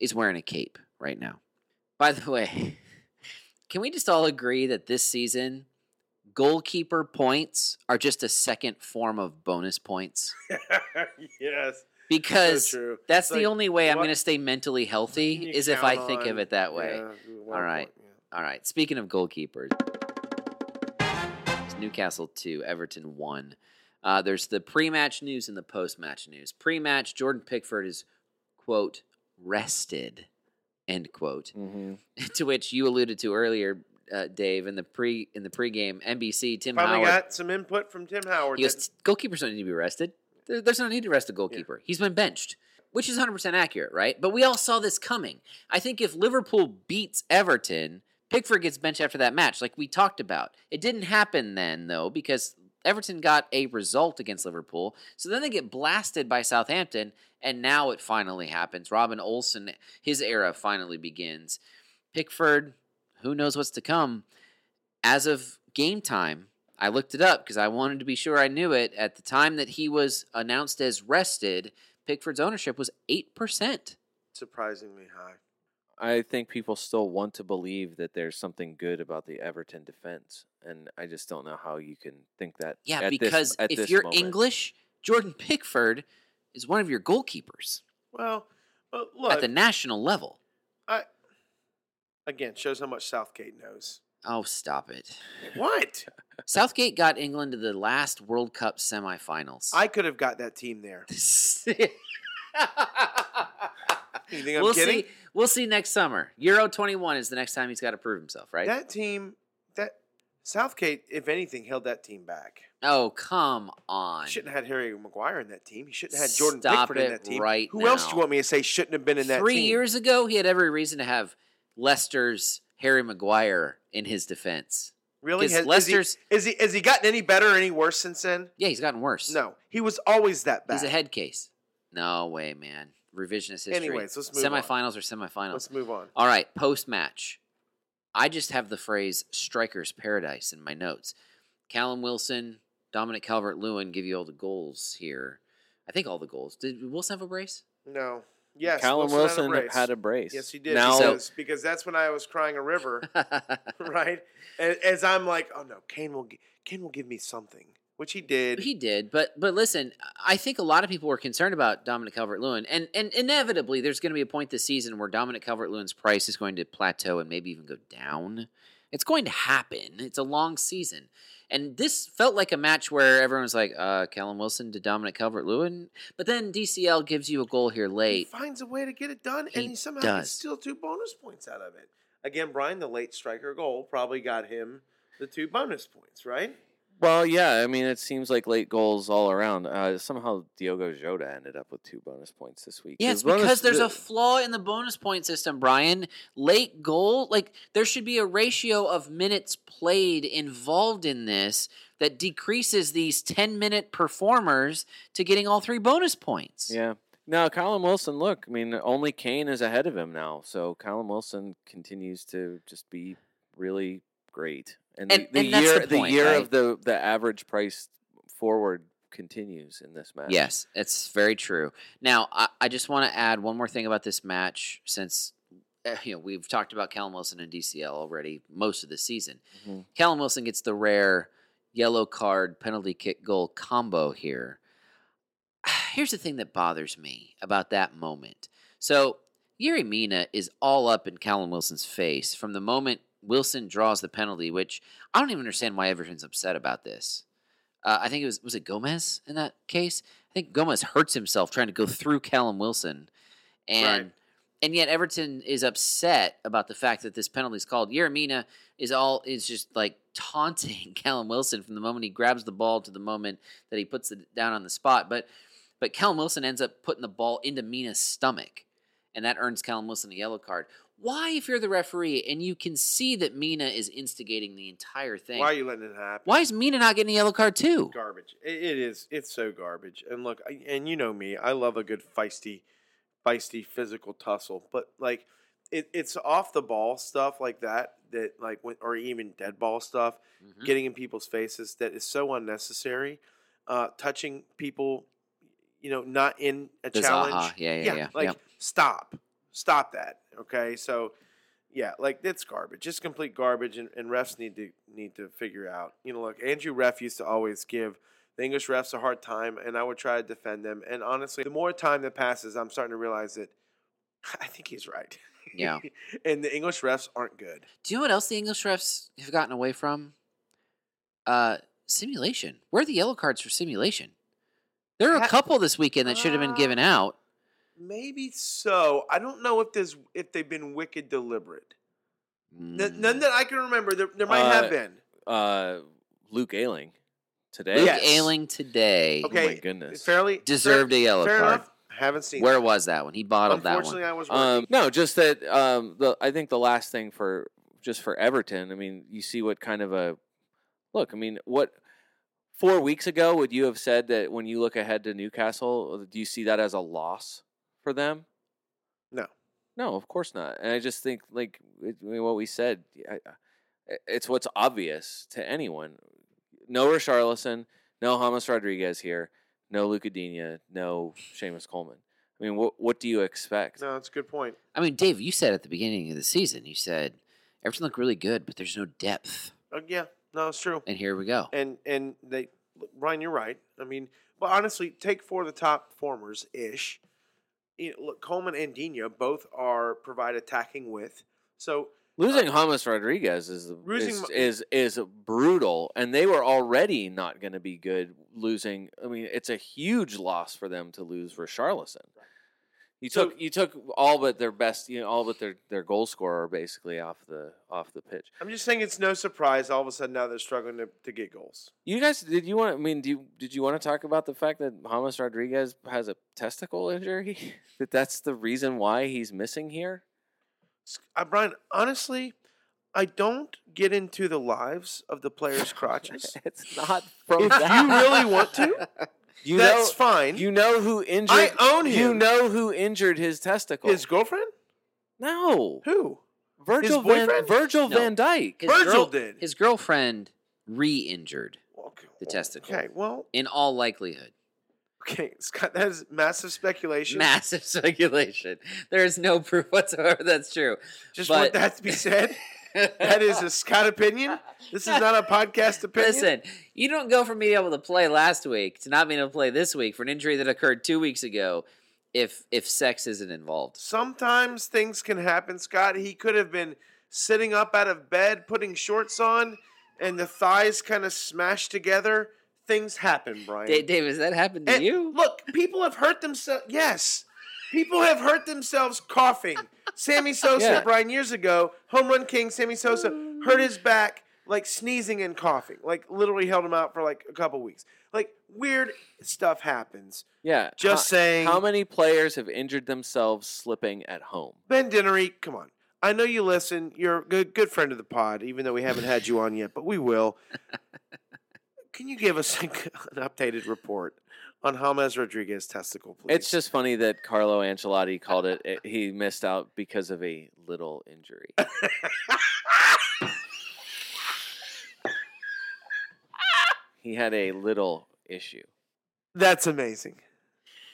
is wearing a cape right now. By the way, can we just all agree that this season goalkeeper points are just a second form of bonus points? yes. Because true. that's It's the like, only way I'm going to stay mentally healthy is if I think of it that way. yeah, All right. point, yeah. All right. Speaking of goalkeepers, it's Newcastle 2, Everton 1. Uh, there's the pre match news and the post match news. Pre match, Jordan Pickford is, quote, rested, end quote. hmm to which you alluded to earlier, uh, Dave, in the pre in the pregame NBC, Tim Finally Howard. got some input from Tim Howard. He goes, goalkeepers don't need to be rested. There- There's no need to rest a goalkeeper. He's been benched, which is 100% accurate, right? But we all saw this coming. I think if Liverpool beats Everton, Pickford gets benched after that match, like we talked about. It didn't happen then, though, because Everton got a result against Liverpool. So then they get blasted by Southampton, and now it finally happens. Robin Olsen, his era finally begins. Pickford, who knows what's to come. As of game time, I looked it up because I wanted to be sure I knew it. At the time that he was announced as rested, Pickford's ownership was 8%. surprisingly high. I think people still want to believe that there's something good about the Everton defense, and I just don't know how you can think that. Yeah, at this- because at if this you're moment. English, Jordan Pickford is one of your goalkeepers Well, but look, at the national level. I, again, shows how much Southgate knows. Oh, stop it. What? Southgate got England to the last World Cup semifinals. I could have got that team there. You think I'm we'll kidding? see. We'll see next summer. Euro 21 is the next time he's got to prove himself, right? That team, that Southgate, if anything, held that team back. oh, come on. He shouldn't have had Harry Maguire in that team. He shouldn't have had Jordan Stop Pickford in that team. right Who else do you want me to say shouldn't have been in that Three team? years ago, he had every reason to have Leicester's Harry Maguire in his defense. Really, Has, Leicester's- is, he, is he has he gotten any better or any worse since then? Yeah, he's gotten worse. No, he was always that bad. He's a head case. No way, man. Revisionist history. Anyways, let's move on. Semifinals or semifinals. Let's move on. All right, post match. I just have the phrase "strikers paradise" in my notes. Callum Wilson, Dominic Calvert Lewin give you all the goals here. I think all the goals. Did Wilson have a brace? No. Yes. Callum Wilson brace. had a brace. Yes, he did. Now, because, because that's when I was crying a river, right? And, as I'm like, oh no, Kane will Kane will give me something, which he did. He did, but but listen, I think a lot of people were concerned about Dominic Calvert Lewin, and and inevitably there's going to be a point this season where Dominic Calvert Lewin's price is going to plateau and maybe even go down. It's going to happen. It's a long season, and this felt like a match where everyone was like, uh, "Callum Wilson to Dominic Calvert Lewin," but then DCL gives you a goal here he late. finds a way to get it done, He and he somehow does. two bonus points out of it. Again, Brian, the late striker goal probably got him the two bonus points, right? Well, yeah. I mean, it seems like late goals all around. Uh, somehow Diogo Jota ended up with two bonus points this week. Yeah, it's bonus- because there's the- a flaw in the bonus point system, Brian. Late goal, like there should be a ratio of minutes played involved in this that decreases these 10 minute performers to getting all three bonus points. Yeah. Now, Colin Wilson, look, I mean, only Kane is ahead of him now. So Colin Wilson continues to just be really great. And, And- the, the and year the the, point, year right? of the the average price forward continues in this match. Yes, it's very true. Now, I, I just want to add one more thing about this match since uh, you know we've talked about Callum Wilson and DCL already most of the season. Mhm. Callum Wilson gets the rare yellow card penalty kick goal combo here. Here's the thing that bothers me about that moment. So Yerry Mina is all up in Callum Wilson's face from the moment Wilson draws the penalty, which I don't even understand why Everton's upset about this. Uh, I think it was was it Gomez in that case. I think Gomez hurts himself trying to go through Callum Wilson, and Right. and yet Everton is upset about the fact that this penalty is called. Yerry Mina is all is just like taunting Callum Wilson from the moment he grabs the ball to the moment that he puts it down on the spot. But but Callum Wilson ends up putting the ball into Mina's stomach, and that earns Callum Wilson a yellow card. Why, if you're the referee and you can see that Mina is instigating the entire thing, Why are you letting it happen? why is Mina not getting a yellow card too? garbage. It, it is. It's so garbage. And look, I- and you know me, I love a good feisty, feisty physical tussle. But like, it, it's off the ball stuff like that. That like, when, or even dead ball stuff, Mhm. getting in people's faces that is so unnecessary. Uh, touching people, you know, not in a The challenge. Zaha. Yeah, yeah, yeah. Like, Yep. stop, stop that. Okay, so. Yeah, like it's garbage. Just complete garbage, and, and refs need to need to figure out. You know, look, Andrew Ref used to always give the English refs a hard time, and I would try to defend them. And honestly, the more time that passes, I'm starting to realize that I think he's right. Yeah. and the English refs aren't good. Do you know what else the English refs have gotten away from? Uh, simulation. Where are the yellow cards for simulation? There are a couple this weekend that should have been given Uh, out. Maybe so. I don't know if there's if they've been wicked deliberate. N- Mm. None that I can remember. There, there might Uh, have been. Uh, Luke Ayling today. Luke Yes. Ayling today Oh Okay, my goodness. Fairly deserved a yellow fair card. enough. Haven't seen. Where that. was that one? He bottled that Unfortunately, one. I was working. Um, no, just that. Um, the I think the last thing for just for Everton. I mean, you see what kind of a look. I mean, what four weeks ago would you have said that when you look ahead to Newcastle, do you see that as a loss for them? No. No, of course not. And I just think like it, I mean, what we said. I, I- it's what's obvious to anyone. No Richarlison, no James Rodriguez here, no Lucas Digne, no Seamus Coleman. I mean, what what do you expect? no, that's a good point. I mean, Dave, you said at the beginning of the season, you said everything looked really good, but there's no depth. Uh, yeah, no, it's true. And here we go. and and they look, Ryan, you're right. I mean, but honestly, take four of the top performers ish. You know, look, Coleman and Digne both are provide attacking width. So Losing uh, James Rodriguez is Losing is, is is brutal, and they were already not going to be good. Losing, I mean, it's a huge loss for them to lose Richarlison. You So- took you took all but their best, you know, all but their their goal scorer basically off the off the pitch. I'm just saying it's no surprise all of a sudden now they're struggling to, to get goals. You guys, did you want? I mean, do you, did you want to talk about the fact that James Rodriguez has a testicle injury? that that's the reason why he's missing here. Uh, Brian, honestly, I don't get into the lives of the players' crotches. it's not from if that. you really want to, you that's know, fine. You know who injured? I own him. You know who injured his testicle? His girlfriend? no, Who? Virgil Van boyfriend? Virgil No. Van Dijk. His Virgil girl- did. His girlfriend re-injured Okay, The testicle. Okay, well, in all likelihood. okay, Scott, that is massive speculation. Massive speculation. There is no proof whatsoever that's true. Just but- want that to be said. That is a Scott opinion. This is not a podcast opinion. Listen, you don't go from being able to play last week to not being able to play this week for an injury that occurred two weeks ago if if sex isn't involved. Sometimes things can happen, Scott. He could have been sitting up out of bed, putting shorts on, and the thighs kind of smashed together. Things happen, Brian. Dave, Dave, has that happened to And you? Look, people have hurt themselves. Yes, people have hurt themselves coughing. Sammy Sosa, Yeah. Brian, years ago, home run king Sammy Sosa hurt his back like sneezing and coughing. Like literally held him out for like a couple weeks. Like weird stuff happens. Yeah, Just how, saying. How many players have injured themselves slipping at home? Ben Dinnery, come on. I know you listen. You're a good, good friend of the pod, even though we haven't had you on yet, but we will. Can you give us an updated report on James Rodriguez testicle, please? It's just funny that Carlo Ancelotti called it, it. He missed out because of a little injury. he had a little issue. that's amazing.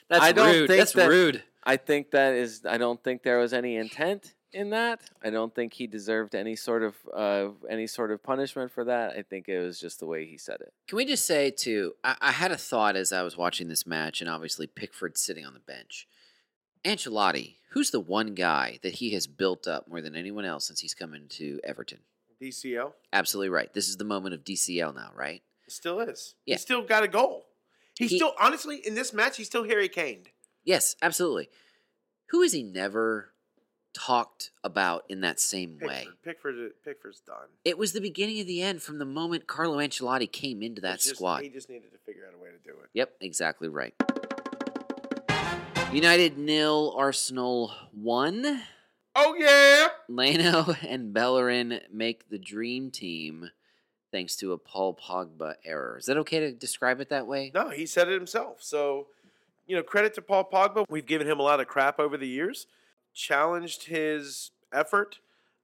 That's I don't rude. think That's that- rude. I think that is. I don't think there was any intent in that. I don't think he deserved any sort of uh, any sort of punishment for that. I think it was just the way he said it. Can we just say too? I, I had a thought as I was watching this match, and obviously Pickford sitting on the bench. Ancelotti, who's the one guy that he has built up more than anyone else since he's come into Everton? DCL Absolutely right. This is the moment of DCL now, right? It still is. Yeah. He still got a goal. He's He- still honestly in this match. He's still Harry Kane. Yes, absolutely. Who is he never talked about in that same way? Pickford, Pickford, uh, Pickford's done. It was the beginning of the end from the moment Carlo Ancelotti came into that just- squad. He just needed to figure out a way to do it. Yep, exactly right. United nil, Arsenal one. Oh yeah. Leno and Bellerin make the dream team thanks to a Paul Pogba error. Is that okay to describe it that way? No, he said it himself. So, you know, credit to Paul Pogba. We've given him a lot of crap over the years, challenged his effort,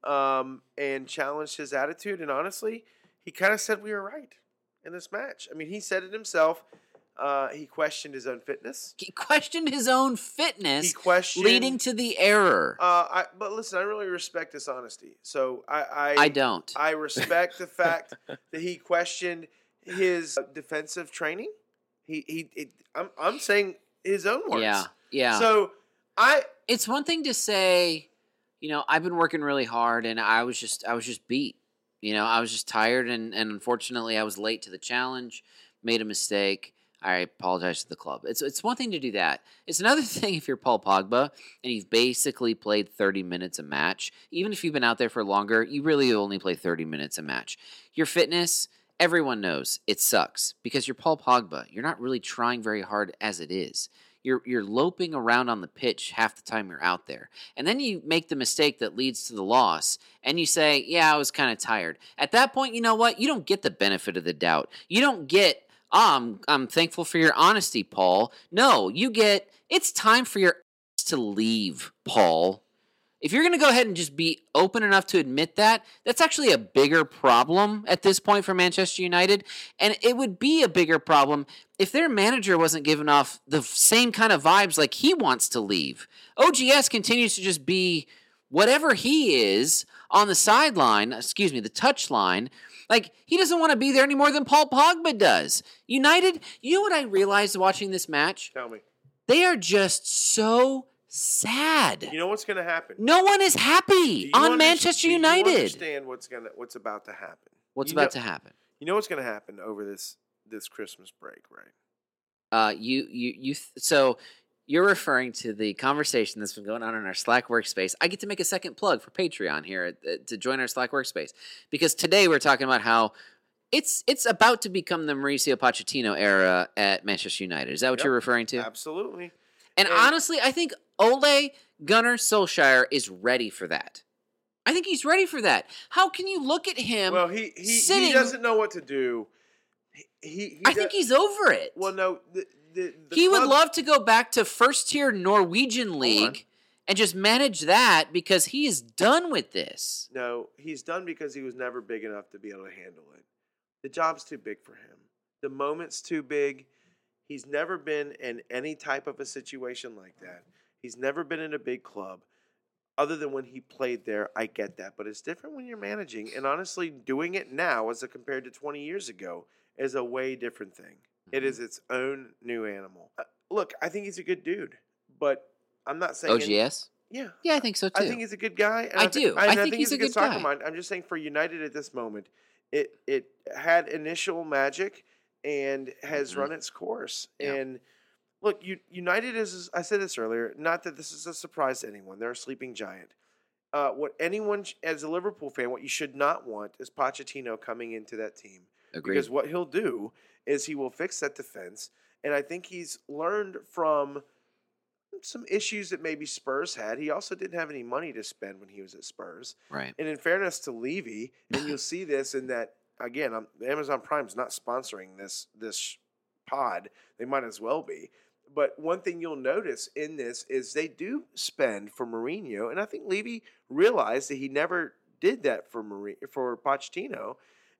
um, and challenged his attitude. And honestly, he kind of said we were right in this match. I mean, he said it himself. Uh, he questioned his own fitness. He questioned his own fitness, He questioned leading to the error. Uh, I, but listen, I really respect his honesty. So I, I, I don't. I respect the fact that he questioned his defensive training. He, he, it, I'm, I'm saying his own words. yeah, yeah. So I, it's one thing to say, you know, I've been working really hard and I was just I was just beat. You know, I was just tired and, and unfortunately I was late to the challenge, made a mistake. I apologize to the club. It's it's one thing to do that. It's another thing if you're Paul Pogba and you've basically played 30 minutes a match. Even if you've been out there for longer, you really only play 30 minutes a match. Your fitness, everyone knows it sucks because you're Paul Pogba. You're not really trying very hard as it is you're you're loping around on the pitch half the time you're out there. And then you make the mistake that leads to the loss and you say, "Yeah, I was kind of tired." At that point, you know what? You don't get the benefit of the doubt. You don't get, oh, I'm I'm thankful for your honesty, Paul." No, you get it's time for your ass to leave, Paul. If you're going to go ahead and just be open enough to admit that, that's actually a bigger problem at this point for Manchester United. And it would be a bigger problem if their manager wasn't giving off the same kind of vibes like he wants to leave. OGS continues to just be whatever he is on the sideline, excuse me, the touch line. Like, he doesn't want to be there any more than Paul Pogba does. United, you know what I realized watching this match? tell me, They are just so sad. you know what's going to happen? No one is happy on Manchester do you United. understand what's going to, what's about to happen? What's You about know- to happen? You know what's going to happen over this, this Christmas break, right? Uh, you, you, you. Th- so you're referring to the conversation that's been going on in our Slack workspace. I get to make a second plug for Patreon here at, uh, to join our Slack workspace because today we're talking about how it's it's about to become the Mauricio Pochettino era at Manchester United. Is that what Yep. you're referring to? Absolutely. And And- honestly, I think Ole Gunnar Solskjaer is ready for that. I think he's ready for that. How can you look at him? Well, he, he, sitting- he doesn't know what to do. He, he, he I think he's over it. Well, no. The, the, the he would love to go back to first tier Norwegian league and just manage that because he is done with this. No, he's done because he was never big enough to be able to handle it. The job's too big for him. The moment's too big. He's never been in any type of a situation like that. He's never been in a big club. Other than when he played there, I get that. But it's different when you're managing. And honestly, doing it now as a compared to 20 years ago is a way different thing. It is its own new animal. Uh, look, I think he's a good dude. But I'm not saying any- OGS? yeah, Yeah, I think so too. I think he's a good guy. I thi- do. I and think he's a good soccer guy. mind. I'm just saying for United at this moment, it it had initial magic and has Mhm. run its course. Yeah. And look, United is. I said this earlier. Not that this is a surprise to anyone. They're a sleeping giant. Uh, what anyone as a Liverpool fan, what you should not want is Pochettino coming into that team Agreed. because what he'll do is he will fix that defense. And I think he's learned from some issues that maybe Spurs had. He also didn't have any money to spend when he was at Spurs. right. And in fairness to Levy, and you'll see this in that again, um, Amazon Prime's not sponsoring this this pod. They might as well be. But one thing you'll notice in this is they do spend for Mourinho, and I think Levy realized that he never did that for Mourinho, for Pochettino,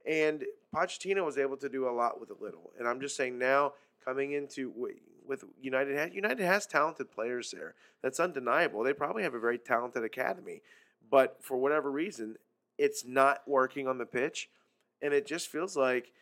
and Pochettino was able to do a lot with a little. And I'm just saying now coming into with United, United has talented players there. That's undeniable. They probably have a very talented academy, but for whatever reason, it's not working on the pitch, and it just feels like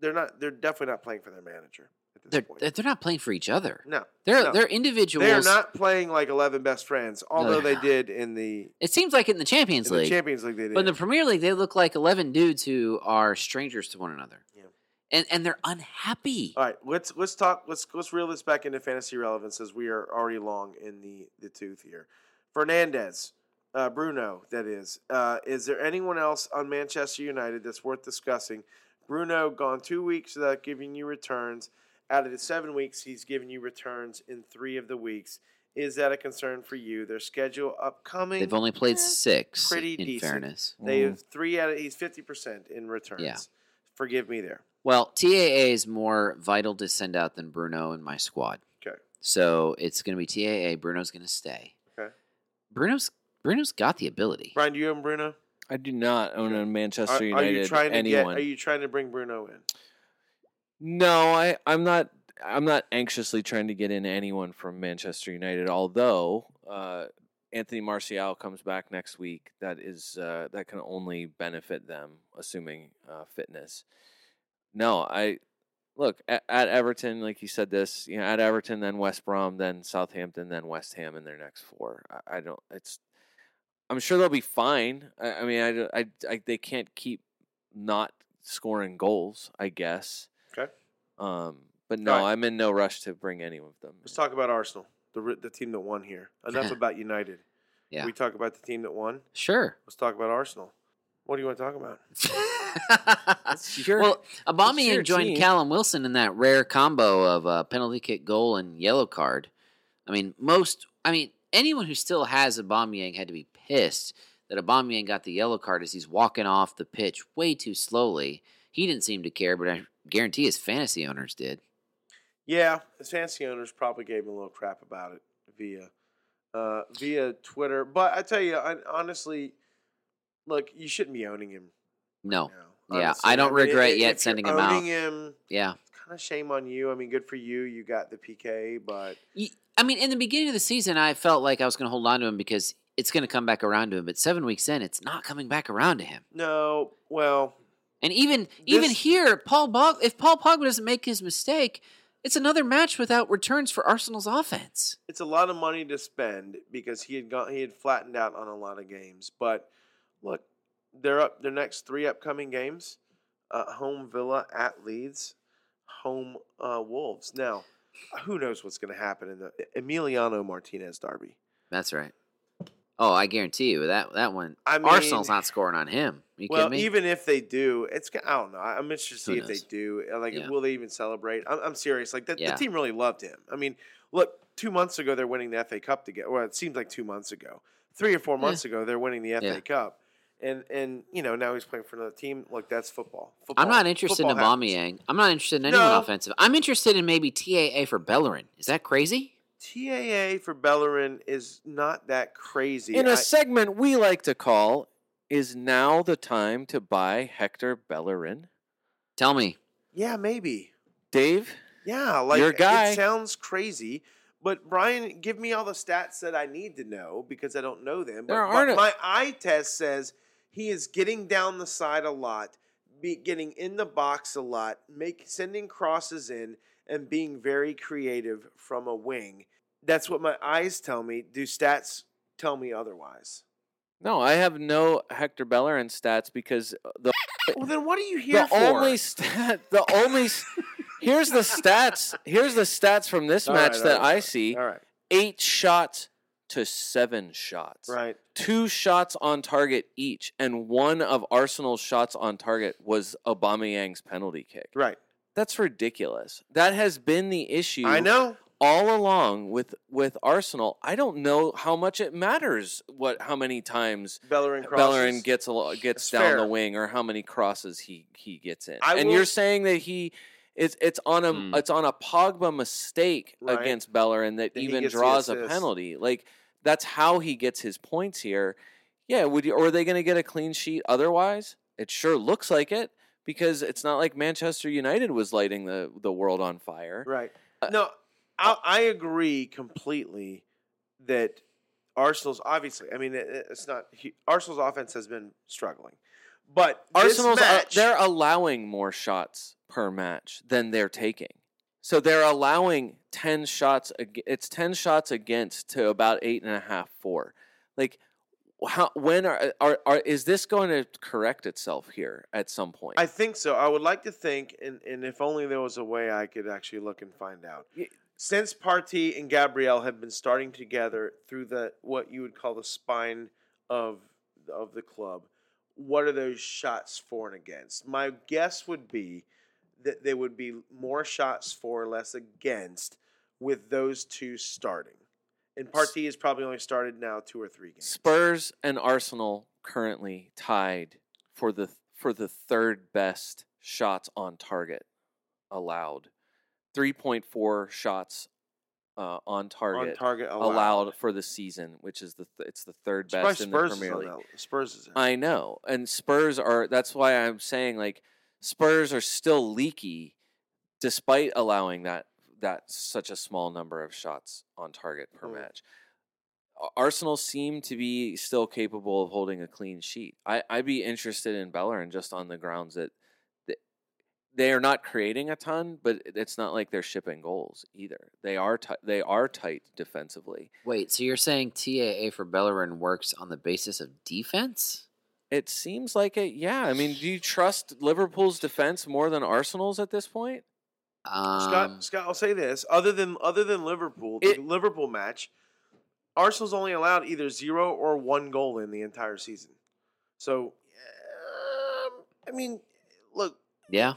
they're not. They're definitely not playing for their manager this They're point. they're they're not playing for each other. no, They're no. they're individuals. They are not playing like eleven best friends, although they're they did in the It seems like in the Champions in the League, Champions League. They did. but in the Premier League, they look like eleven dudes who are strangers to one another. Yeah. and and they're unhappy. All right, let's let's talk. Let's let's reel this back into fantasy relevance as we are already long in the the tooth here. Fernandes, uh, Bruno, that is. Uh, is there anyone else on Manchester United that's worth discussing? Bruno gone two weeks without giving you returns. Out of the seven weeks, he's given you returns in three of the weeks. Is that a concern for you? Their schedule upcoming. They've only played eh, six. pretty in decent. fairness, They Mm. have three out of he's fifty percent in returns. Yeah. Forgive me there. well, TAA is more vital to send out than Bruno in my squad. Okay. So it's going to be TAA. Bruno's going to stay. Okay. Bruno's Bruno's got the ability. Brian, do you own Bruno? I do not own a Manchester Are, are you trying to anyone. get? Are you trying to bring Bruno in? No, I, I'm not. I'm not anxiously trying to get in anyone from Manchester United. Although uh, Anthony Martial comes back next week, that is uh, that can only benefit them, assuming uh, fitness. No, I look at, at Everton, like you said. This, you know, at Everton, then West Brom, then Southampton, then West Ham in their next four. I, I don't. It's. I'm sure they'll be fine. I, I mean, I, I, I, they can't keep not scoring goals. I guess. Okay. Um, but no, Alright. I'm in no rush to bring any of them. Let's talk about Arsenal, the the team that won here. Enough about United. Yeah. We talk about the team that won. Sure. Let's talk about Arsenal. What do you want to talk about? It's your- well, your Aubameyang joined team. Callum Wilson in that rare combo of uh, penalty kick goal and yellow card. I mean, most. I mean, anyone who still has Aubameyang had to be pissed that Aubameyang got the yellow card as he's walking off the pitch way too slowly. He didn't seem to care, but I guarantee his fantasy owners did. Yeah, his fantasy owners probably gave him a little crap about it via uh, via Twitter. But I tell you, I, honestly, look, you shouldn't be owning him. No. now, Yeah. I don't mean, i- regret if yet sending him out. owning him, Yeah. kind of shame on you. I mean, good for you. You got the PK, but I mean, in the beginning of the season, I felt like I was going to hold on to him because it's going to come back around to him. But seven weeks in, it's not coming back around to him. no. Well, And even even here, Paul Pog- if Paul Pogba doesn't make his mistake, it's another match without returns for Arsenal's offense. it's a lot of money to spend because he had gone he had flattened out on a lot of games. But look, they're up their next three upcoming games: uh, home Villa at Leeds, home uh, Wolves. Now, who knows what's going to happen in the Emiliano Martinez derby? That's right. Oh, I guarantee you that that one. I mean, Arsenal's not scoring on him. you well, me? even if they do, it's I don't know. I'm interested to see Who if they do. Uh, Like, Yeah. will they even celebrate? I'm, I'm serious. Like, the, Yeah. the team really loved him. I mean, look, two months ago they're winning the FA Cup together. Well, it seems like two months ago. Three or four Yeah. months ago they're winning the FA Yeah. Cup, and and you know now he's playing for another team. Look, that's football. football I'm not interested in football happens. Aubameyang. I'm not interested in anyone No. offensive. I'm interested in maybe TAA for Bellerin. Is that crazy? TAA for Bellerin is not that crazy. in a I- segment we like to call "Is now the time to buy Hector Bellerin?" Tell me. yeah, maybe. Dave, Yeah, like Your guy. it sounds crazy, but Brian, give me all the stats that I need to know because I don't know them. But, There but aren't a- my eye test says he is getting down the side a lot, be getting in the box a lot, make sending crosses in, and being very creative from a wing. That's what my eyes tell me. Do stats tell me otherwise? no, I have no Hector Bellerin stats because uh, the Well, then what are you here the for? only stat, the only here's the stats. Here's the stats from this All match right, that right, I see: All right, eight shots to seven shots. right. two shots on target each, and one of Arsenal's shots on target was Aubameyang's penalty kick. Right. That's ridiculous. That has been the issue. I know. all along with with Arsenal. I don't know how much it matters what how many times Bellerin crosses. Bellerin gets a, gets That's down fair. the wing or how many crosses he he gets in. I and will you're saying that he. It's, it's on a Hmm. it's on a Pogba mistake Right. against Bellerin that That even draws a penalty. Like that's how he gets his points here. Yeah, would you, or are they going to get a clean sheet otherwise? It sure looks like it because it's not like Manchester United was lighting the the world on fire. Right. Uh, No, I, I agree completely that Arsenal's obviously. I mean, it, it's not Arsenal's offense has been struggling, but Arsenal's uh, they're allowing more shots per match than they're taking. So they're allowing ten shots. It's ten shots against to about eight and a half four. Like, how when are are, are is this going to correct itself here at some point? I think so. I would like to think, and, and if only there was a way I could actually look and find out. Y- Since Partey and Gabriel have been starting together through the what you would call the spine of of the club, what are those shots for and against? My guess would be that there would be more shots for, less against, with those two starting. And part Partey has probably only started now two or three games. Spurs and Arsenal currently tied for the for the third best shots on target allowed. 3.4 shots uh, on target, on target allowed. allowed. for the season, which is the th- it's the third best in Spurs the is Premier League. Spurs is. in. I know, and Spurs are. That's why I'm saying like Spurs are still leaky, despite allowing that that such a small number of shots on target per Mm. match. Arsenal seem to be still capable of holding a clean sheet. I I'd be interested in Bellerin just on the grounds that th- they are not creating a ton, but it's not like they're shipping goals either. They are ti- they are tight defensively. Wait, so you're saying TAA for Bellerin works on the basis of defense? It seems like it. Yeah, I mean, do you trust Liverpool's defense more than Arsenal's at this point? Um, Scott, Scott, I'll say this: other than other than Liverpool, the It- Liverpool match, Arsenal's only allowed either zero or one goal in the entire season. So, um, I mean, look, yeah.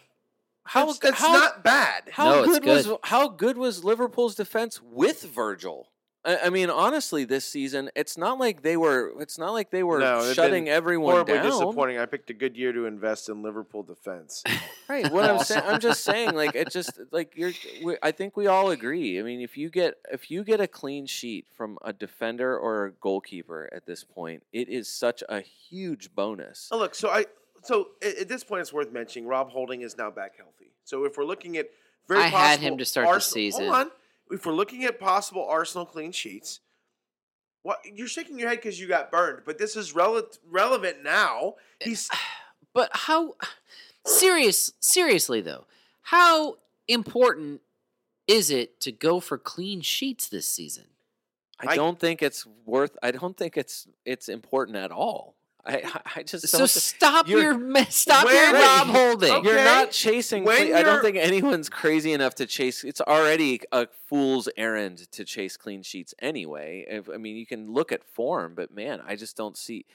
How that's, g- that's how, not bad. how No, it's good, was good. how good was Liverpool's defense with Virgil? I, I mean, honestly, this season, it's not like they were. It's not like they were No, they've shutting been everyone Horribly down. disappointing. I picked a good year to invest in Liverpool defense. Right. What I'm saying, I'm just saying, like it just like you're. We, I think we all agree. I mean, if you get if you get a clean sheet from a defender or a goalkeeper at this point, it is such a huge bonus. Oh, look, so I so at, at this point, it's worth mentioning Rob Holding is now back healthy. So if we're looking at very I had him to start the Arsenal- season. Hold on, if we're looking at possible Arsenal clean sheets, what you're shaking your head because you got burned, but this is rele- relevant now. Eh, He's But how serious seriously though, how important is it to go for clean sheets this season? I I- don't think it's worth. I don't think it's it's important at all. I I- I just So don't stop you're- your me- stop your When- Rob Holding. Okay. You're not chasing. When cle- I don't think anyone's crazy enough to chase. It's already a fool's errand to chase clean sheets anyway. If, I mean, you can look at form, but man, I just don't see.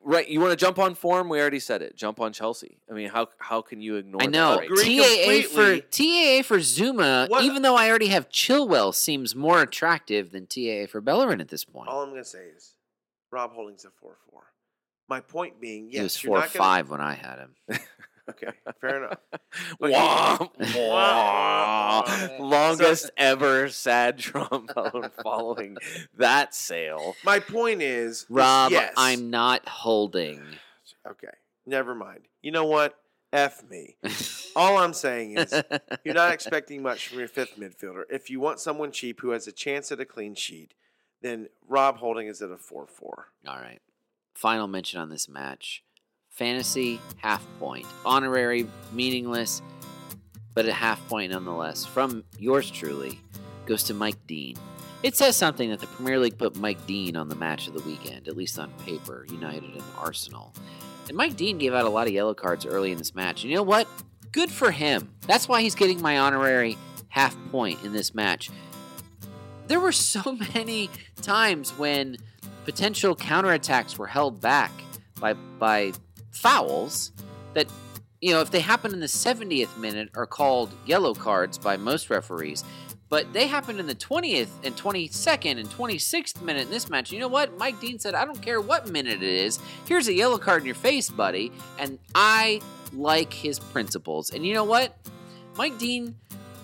Right, you want to jump on form? We already said it. Jump on Chelsea. I mean, how how can you ignore? I that know right Agree now? TAA for completely. TAA for Zouma. What- Even though I already have Chilwell, seems more attractive than TAA for Bellerin at this point. all I'm gonna say is Rob Holding's a four four. My point being, yes, he was you're four not gonna- five when I had him. Okay, fair enough. Longest ever sad trombone following that sale. My point is, is Rob, yes. I'm not holding. okay. Never mind. You know what? F me. All I'm saying is you're not expecting much from your fifth midfielder. If you want someone cheap who has a chance at a clean sheet, then Rob Holding is at a 4 4. All right. Final mention on this match. Fantasy half point. Honorary, meaningless, but a half point nonetheless. From yours truly goes to Mike Dean. It says something that the Premier League put Mike Dean on the match of the weekend, at least on paper, United and Arsenal. And Mike Dean gave out a lot of yellow cards early in this match. And you know what? Good for him. That's why he's getting my honorary half point in this match. There were so many times when potential counterattacks were held back by by fouls that you know if they happen in the 70th minute are called yellow cards by most referees. But they happened in the 20th and 22nd and 26th minute in this match. You know what? Mike dean said i don't care what minute it is. Here's a yellow card in your face buddy. And i like his principles. And you know what? Mike dean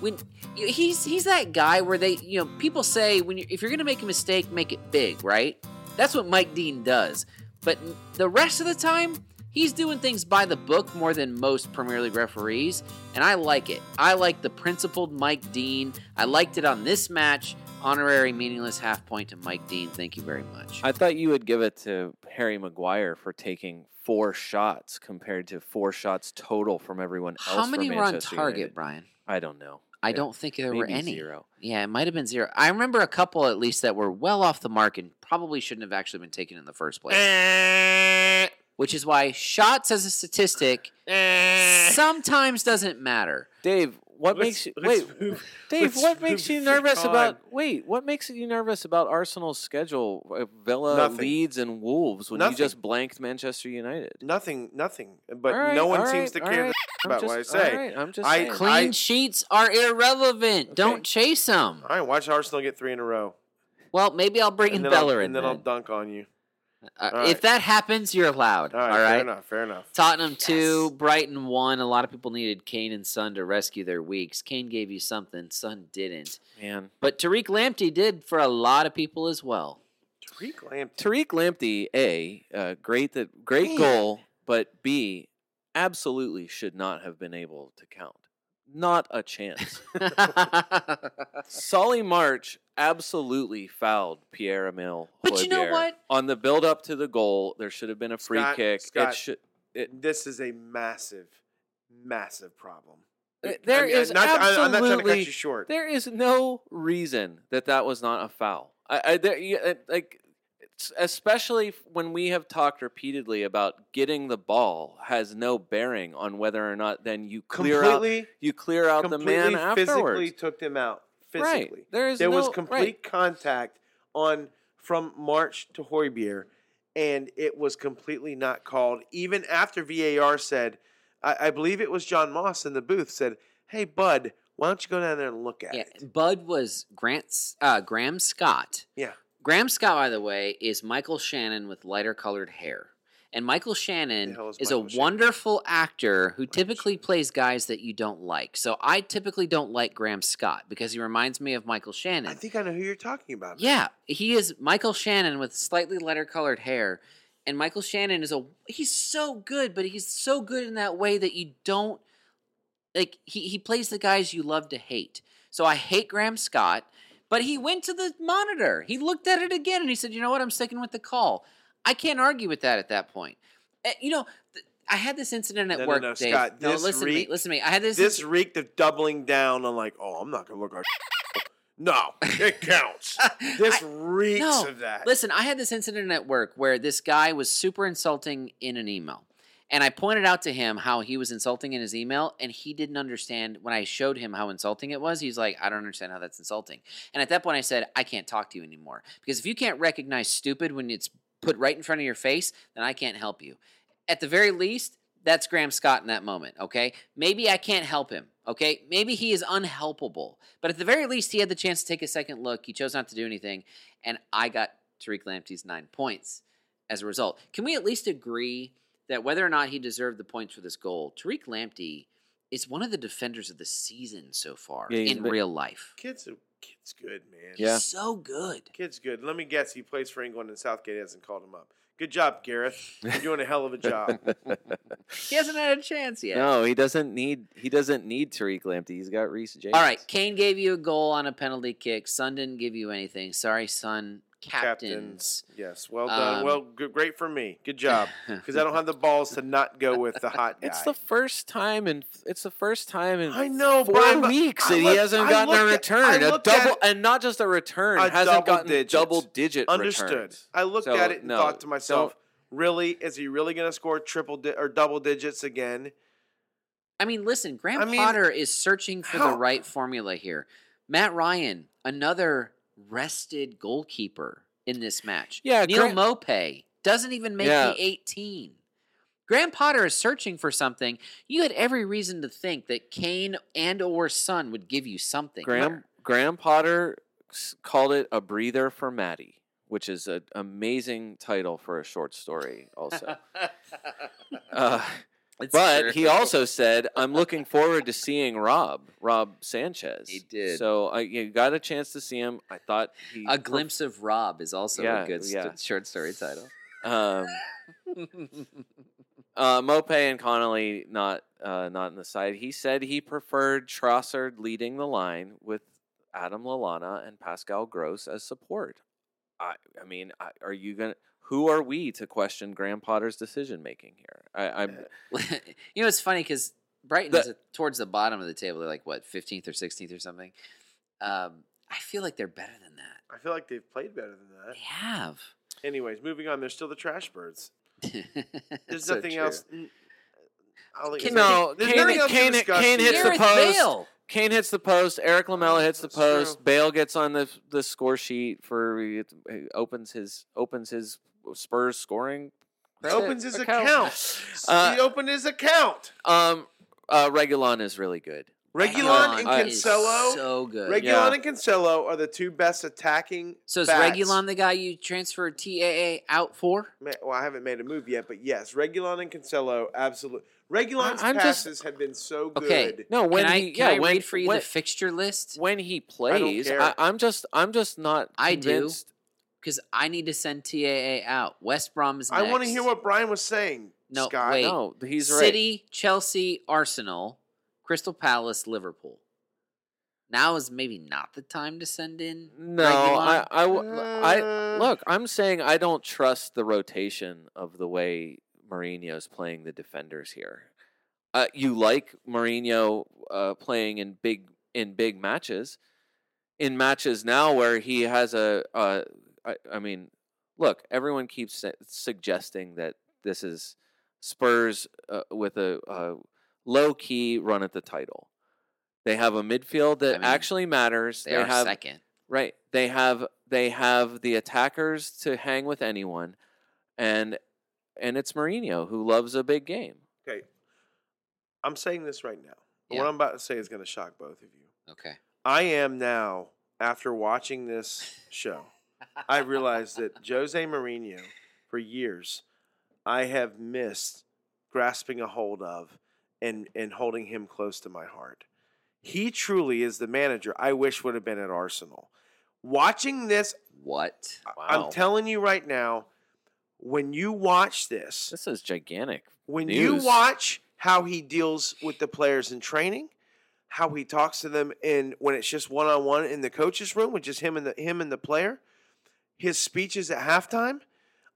when he's he's that guy where they you know people say when you if you're gonna make a mistake make it big right that's what Mike Dean does. But the rest of the time, he's doing things by the book more than most Premier League referees, and I like it. I like the principled Mike Dean. I liked it on this match. Honorary meaningless half point to Mike Dean. Thank you very much. I thought you would give it to Harry Maguire for taking four shots compared to four shots total from everyone else. How many were on target, United. Brian? I don't know. I don't think there were any. zero. Yeah, it might have been zero. I remember a couple at least that were well off the mark and probably shouldn't have actually been taken in the first place. Eh, Which is why shots as a statistic eh. sometimes doesn't matter. Dave, what Let's- makes you wait? move- Dave, what makes you nervous freak about? Wait, what makes you nervous about Arsenal's schedule? uh, Villa, Nothing. Leeds, and Wolves when Nothing. you just blanked Manchester United. Nothing, nothing. But All right, no one all seems to care right. About just, what I say. All right, I'm just I- Clean I- sheets are irrelevant. Don't chase them. All right, watch Arsenal get three in a row. Well, maybe I'll bring in and then I'll- Bellerin. and then I'll dunk on you. Uh, all right. If that happens, you're allowed. All right, all right. fair enough, fair enough. Tottenham two, Brighton one. A lot of people needed Kane and Son to rescue their weeks. Kane gave you something, Son didn't. Man, But Tariq Lamptey did for a lot of people as well. Tariq Lamptey. Tariq Lamptey, a uh, great that great goal, but b absolutely should not have been able to count. Not a chance. Solly March absolutely fouled Pierre Emile. But you know what? On the build up to the goal, there should have been a free Scott, kick. Scott, it should. It, This is a massive, massive problem. There I mean, is not, I- I'm not trying to cut absolutely- you short. There is no reason that that was not a foul. I, I there, like, especially when we have talked repeatedly about getting the ball has no bearing on whether or not then you clear out you clear out the completely man physically took them out. Right. Physically, There is there was complete right. contact on from March to Højbjerg, and it was completely not called. Even after VAR said, I, I believe it was John Moss in the booth said, "Hey, Bud, why don't you go down there and look at Yeah, it?" Bud was Grant's uh, Graham Scott. Yeah. Graham Scott, by the way, is Michael Shannon with lighter colored hair. And Michael Shannon is is, Michael a Shannon? wonderful actor who typically plays guys that you don't like. So I typically don't like Graham Scott because he reminds me of Michael Shannon. I think I know who you're talking about. Yeah, he is Michael Shannon with slightly lighter colored hair. And Michael Shannon is a he's so good, but he's so good in that way that you don't like he, he plays the guys you love to hate. So I hate Graham Scott, but he went to the monitor. He looked at it again and he said, "You know what? I'm sticking with the call." I can't argue with that at that point. Eh, you know, th- I had this incident at No, no, work, no, Dave. Scott, no, listen to me. Listen to me. I had this. This inci- reeked of doubling down on like, oh, I'm not gonna look like. no, it counts. This I- reeks no, of that. Listen, I had this incident at work where this guy was super insulting in an email. And I pointed out to him how he was insulting in his email, and he didn't understand. When I showed him how insulting it was, he's like, I don't understand how that's insulting. And at that point, I said, I can't talk to you anymore. Because if you can't recognize stupid when it's put right in front of your face, then I can't help you. At the very least, that's Graham Scott in that moment, okay? Maybe I can't help him, okay? Maybe he is unhelpable. But at the very least, he had the chance to take a second look. He chose not to do anything. And I got Tariq Lamptey's nine points as a result. Can we at least agree that whether or not he deserved the points for this goal, Tariq Lamptey is one of the defenders of the season so far Yeah, in been- real life? Kid's a, kid's good, man. Yeah. So good. Kid's good. Let me guess, he plays for England and Southgate hasn't called him up. Good job, Gareth. You're doing a hell of a job. He hasn't had a chance yet. No, he doesn't need. He doesn't need Tariq Lamptey. He's got Reece James. All right, Kane gave you a goal on a penalty kick. Son didn't give you anything. Sorry, son. Captains. Yes, well done. Um, well, good, great for me. Good job. Because I don't have the balls to not go with the hot guy. It's the first time and It's the first time in. I know, four Brian, weeks that he hasn't I gotten a looked at- return. A double, and not just a return. A hasn't double gotten digits. double digit Understood. returns. I looked So, at it and no, thought to myself, really? Is he really going to score triple di- or double digits again? I mean, listen, Graham I mean, Potter is searching for the right formula here. Matt Ryan, another rested goalkeeper in this match. Yeah, Neal Graham- Maupay doesn't even make Yeah. the 18. Graham Potter is searching for something. You had every reason to think that Kane and or Son would give you something. Graham Graham Potter called it a breather for Maddie, which is an amazing title for a short story. Also, uh, It's but true. he also said, "I'm looking forward to seeing Rob, Rob Sanchez." He did. So I you got a chance to see him. I thought he a glimpse of Rob is also Yeah, a good st- short story title. Um, uh, Maupay and Connolly not uh, not in the side. He said he preferred Trossard leading the line with Adam Lallana and Pascal Gross as support. I I mean, I, are you gonna? Who are we to question Graham Potter's decision making here? I, I'm you know, it's funny because Brighton The- is at- towards the bottom of the table. They're like what, fifteenth or sixteenth or something. Um, I feel like they're better than that. I feel like they've played better than that. They have. Anyways, moving on. They're still the trash birds. There's So nothing true. else. I'll let you Kane- no, there's Kane- else to Kane- Kane here. hits the post. Bale. Kane hits the post. Erik Lamela hits the post. true. Bale gets on the the score sheet for he opens his opens his Spurs scoring. He opens his account. account. Uh, he opened his account. Um, uh, Reguilón is really good. Reguilón and I- Cancelo. so good. Reguilón Yeah. and Cancelo are the two best attacking. so is bats. Reguilón the guy you transferred TAA out for? Well, I haven't made a move yet, but yes, Reguilón and Cancelo, absolutely. Reguilón's I'm just- passes have been so good. Okay. No, when can I, he can yeah I when read for you when, the fixture list? when he plays, care. I, I'm just I'm just not I do. Convinced. Because I need to send TAA out. West Brom is Next. I want to hear what Brian was saying. No, Scott. wait. No, he's right. City, Chelsea, Arsenal, Crystal Palace, Liverpool. Now is maybe not the time to send in. No, I, I, I, w- I- Uh, look. I'm saying I don't trust the rotation of the way Mourinho's playing the defenders here. Uh, you like Mourinho uh, playing in big in big matches, in matches now where he has a. Uh, I, I mean, look. Everyone keeps su- suggesting that this is Spurs uh, with a uh, low key run at the title. They have a midfield that mean, actually matters. they, are have second. Right. They have they have the attackers to hang with anyone, and and it's Mourinho who loves a big game. Okay. I'm saying this right now. Yeah. What I'm about to say is going to shock both of you. Okay. I am now, after watching this show, I realized that Jose Mourinho, for years, I have missed grasping a hold of and, and holding him close to my heart. He truly is the manager I wish would have been at Arsenal. Watching this, What? I- I'm telling you right now, when you watch this, This is gigantic. when you watch how he deals with the players in training, how he talks to them in when it's just one on one in the coaches room which is him and the him and the player, his speeches at halftime.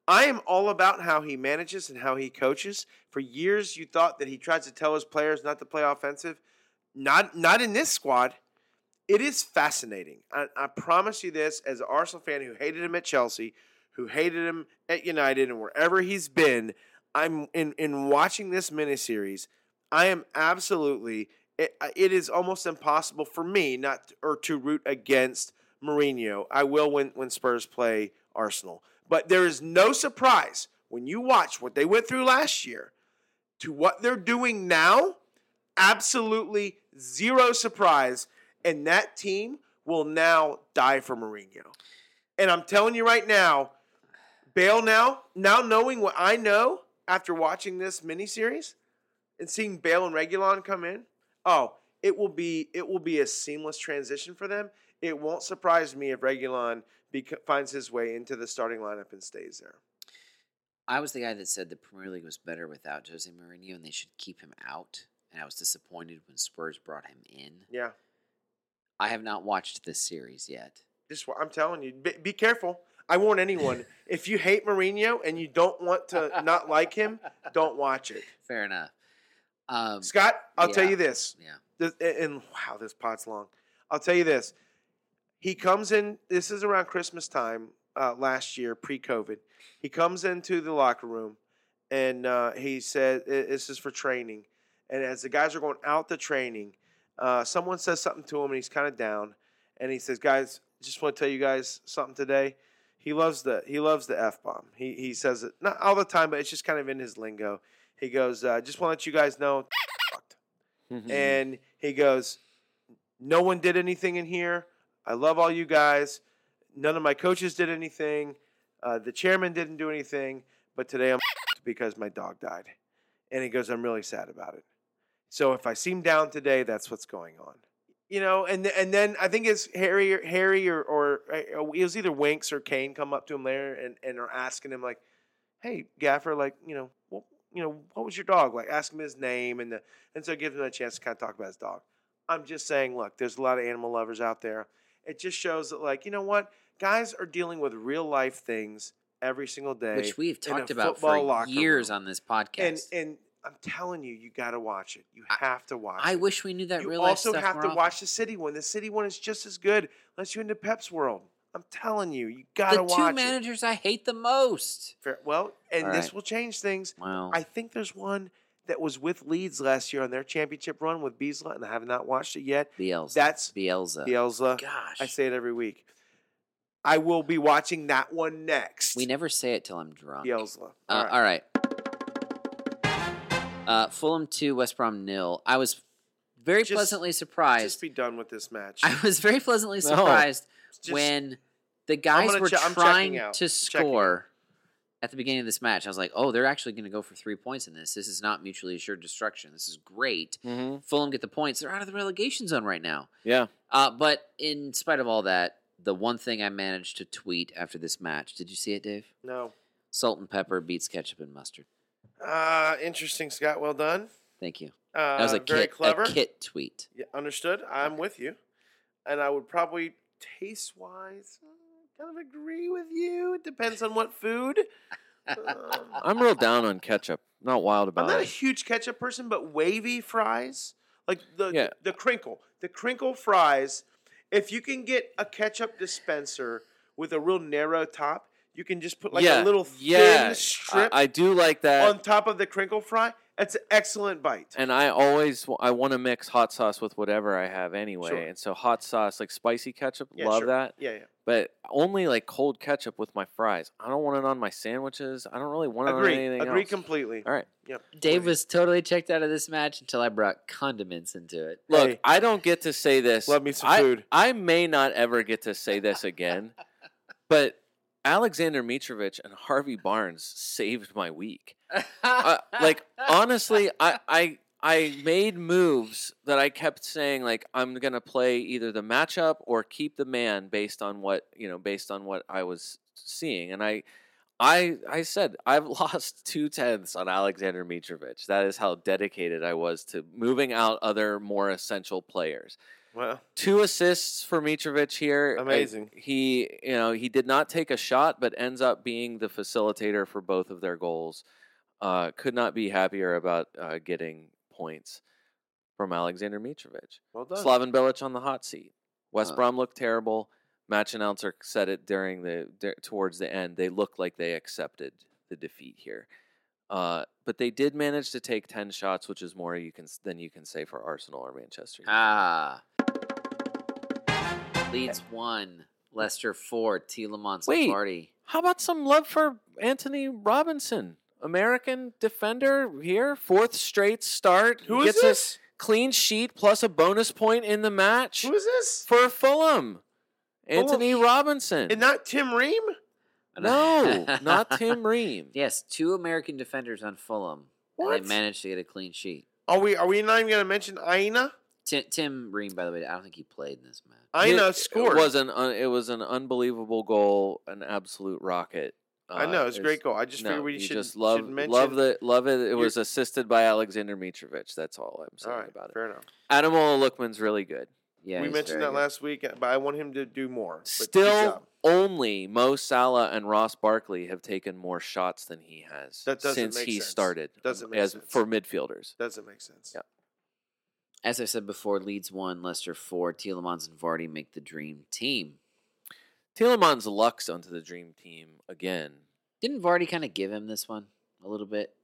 I am all about how he manages and how he coaches. For years, you thought that he tried to tell his players not to play offensive. Not not in this squad. It is fascinating. I, I promise you this, as an Arsenal fan who hated him at Chelsea, who hated him at United, and wherever he's been, I'm in in watching this miniseries. I am absolutely. It, it is almost impossible for me not to, or to root against Mourinho. I will when when Spurs play Arsenal, but there is no surprise when you watch what they went through last year to what they're doing now. Absolutely zero surprise, and that team will now die for Mourinho. And I'm telling you right now, Bale now, now knowing what I know after watching this miniseries and seeing Bale and Reguilón come in, oh, it will be it will be a seamless transition for them. It won't surprise me if Reguilón bec- finds his way into the starting lineup and stays there. I was the guy that said the Premier League was better without Jose Mourinho and they should keep him out. And I was disappointed when Spurs brought him in. Yeah, I have not watched this series yet. just I'm telling you, be, be careful. I warn anyone: if you hate Mourinho and you don't want to not like him, don't watch it. Fair enough. Um, Scott, I'll tell you this. yeah. This, and and wow, this pot's long. I'll tell you this. He comes in. This is around Christmas time uh, last year, pre-COVID. He comes into the locker room, and uh, he said, "This is for training." And as the guys are going out to training, uh, someone says something to him, and he's kind of down. And he says, "Guys, just want to tell you guys something today." He loves the he loves the f bomb. He he says it not all the time, but it's just kind of in his lingo. He goes, uh, "Just want to let you guys know." and he goes, "No one did anything in here. I love all you guys. None of my coaches did anything. Uh, the chairman didn't do anything. But today I'm because my dog died." And he goes, "I'm really sad about it. So if I seem down today, that's what's going on." You know, and and then I think it's Harry, or Harry, or or uh, it was either Winks or Kane come up to him later and, and are asking him like, "Hey, Gaffer, like you know, what, you know, what was your dog like?" Ask him his name, and the, and so give him a chance to kind of talk about his dog. I'm just saying, look, there's a lot of animal lovers out there. It just shows that, like, you know what, guys are dealing with real life things every single day, Which we've talked about for years room. on this podcast. and and I'm telling you, you got to watch it. You have to watch I it. wish we knew that you real life also have to often. watch the city one. The city one is just as good unless you're into Pep's world. I'm telling you, you got to watch. the two it. managers I hate the most. Fair- Well, and All this will change things. Wow. I think there's one that was with Leeds last year on their championship run with Beasley, and I have not watched it yet. Bielsa. That's Bielsa. Bielsa. Gosh. I say it every week. I will be watching that one next. we never say it till I'm drunk. Bielsa. Uh, all right. Uh, Fulham two, West Brom nil. I was very Just- pleasantly surprised. Just be done with this match. I was very pleasantly No. surprised Just- when the guys were che- trying to I'm checking score at the beginning of this match. I was like, oh, they're actually going to go for three points in this. This is not mutually assured destruction. This is great. hmm Fulham get the points. They're out of the relegation zone right now. Yeah. Uh, but in spite of all that, the one thing I managed to tweet after this match, did you see it, Dave? no. Salt and pepper beats ketchup and mustard. Uh, interesting, Scott. Well done. Thank you. Uh, That was a very kit, clever. a kit tweet. Yeah, understood. I'm with you, and I would probably taste wise kind of agree with you. It depends on what food. Um, I'm real down on ketchup. Not wild about it. I'm not a huge ketchup person, but wavy fries, like the, Yeah. the crinkle, the crinkle fries. If you can get a ketchup dispenser with a real narrow top, you can just put like yeah, a little thin yeah. I- strip I, do like that. on top of the crinkle fry. It's an excellent bite. and I always I want to mix hot sauce with whatever I have anyway. Sure. And so hot sauce, like spicy ketchup, Yeah, love sure. that. Yeah, yeah. But only like cold ketchup with my fries. I don't want it on my sandwiches. I don't really want it on Agree. anything Agree else. completely. All right. Yep. Dave with was totally checked out of this match until I brought condiments into it. Look, Hey. I don't get to say this. Love me some I, food. I may not ever get to say this again, but Alexander Mitrovic and Harvey Barnes saved my week. Uh, like honestly, I, I I made moves that I kept saying like I'm gonna play either the matchup or keep the man based on what you know based on what I was seeing, and I. I, I said I've lost two tenths on Alexander Mitrovic. That is how dedicated I was to moving out other more essential players Well, two assists for Mitrovic here. I- Amazing. he, you know, he did not take a shot, but ends up being the facilitator for both of their goals. Uh, could not be happier about uh, getting points from Alexander Mitrovic. well done. Slaven Bilic on the hot seat. West Uh. Brom looked terrible. Match announcer said it during the towards the end. They looked like they accepted the defeat here. Uh, but they did manage to take ten shots, which is more you can than you can say for Arsenal or Manchester. United. Ah. Leeds one, Leicester four, Tielemans Wait. and Vardy. How about some love for Anthony Robinson, American defender here, fourth straight start. Who He is gets this? a clean sheet plus a bonus point in the match Who is this? for Fulham. Anthony Robinson. And not Tim Ream? no, not Tim Ream. Yes, two American defenders on Fulham. And What? they managed to get a clean sheet. Are we are we not even going to mention Aina? Tim, Tim Ream, by the way, I don't think he played in this match. Aina It- scored. It was an un, it was an unbelievable goal, an absolute rocket. I Uh, know it's a great goal. I just no, figured we should just love should mention. love the love it. It You're- was assisted by Alexander Mitrovic. That's all I'm All saying right, about it. fair enough. Ademola Lookman's really good. Yeah, we mentioned that good. last week, but I want him to do more. Still, only Mo Salah and Ross Barkley have taken more shots than he has That doesn't since make he sense. started. Doesn't make as sense. for midfielders. doesn't make sense. Yeah. As I said before, Leeds one, Leicester four, Tielemans and Vardy make the dream team. Tielemans lucks onto the dream team again. Didn't Vardy kind of give him this one a little bit?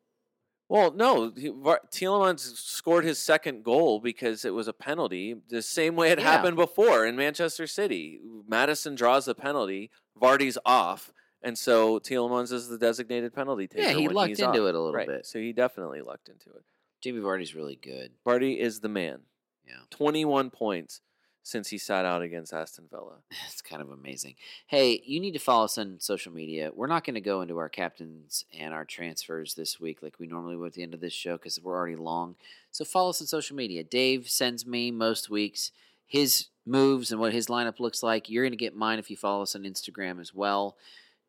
Well, no, he, Var- Tielemans scored his second goal because it was a penalty, the same way it Yeah. happened before in Manchester City. Maddison draws the penalty, Vardy's off, and so Tielemans is the designated penalty taker. Yeah, he when lucked he's into off. it a little Right, bit. So he definitely lucked into it. Jamie Vardy's really good. Vardy is the man. Yeah. 21 points since he sat out against Aston Villa. It's kind of amazing. Hey, you need to follow us on social media. We're not going to go into our captains and our transfers this week like we normally would at the end of this show because we're already long. So follow us on social media. Dave sends me most weeks his moves and what his lineup looks like. You're going to get mine if you follow us on Instagram as well.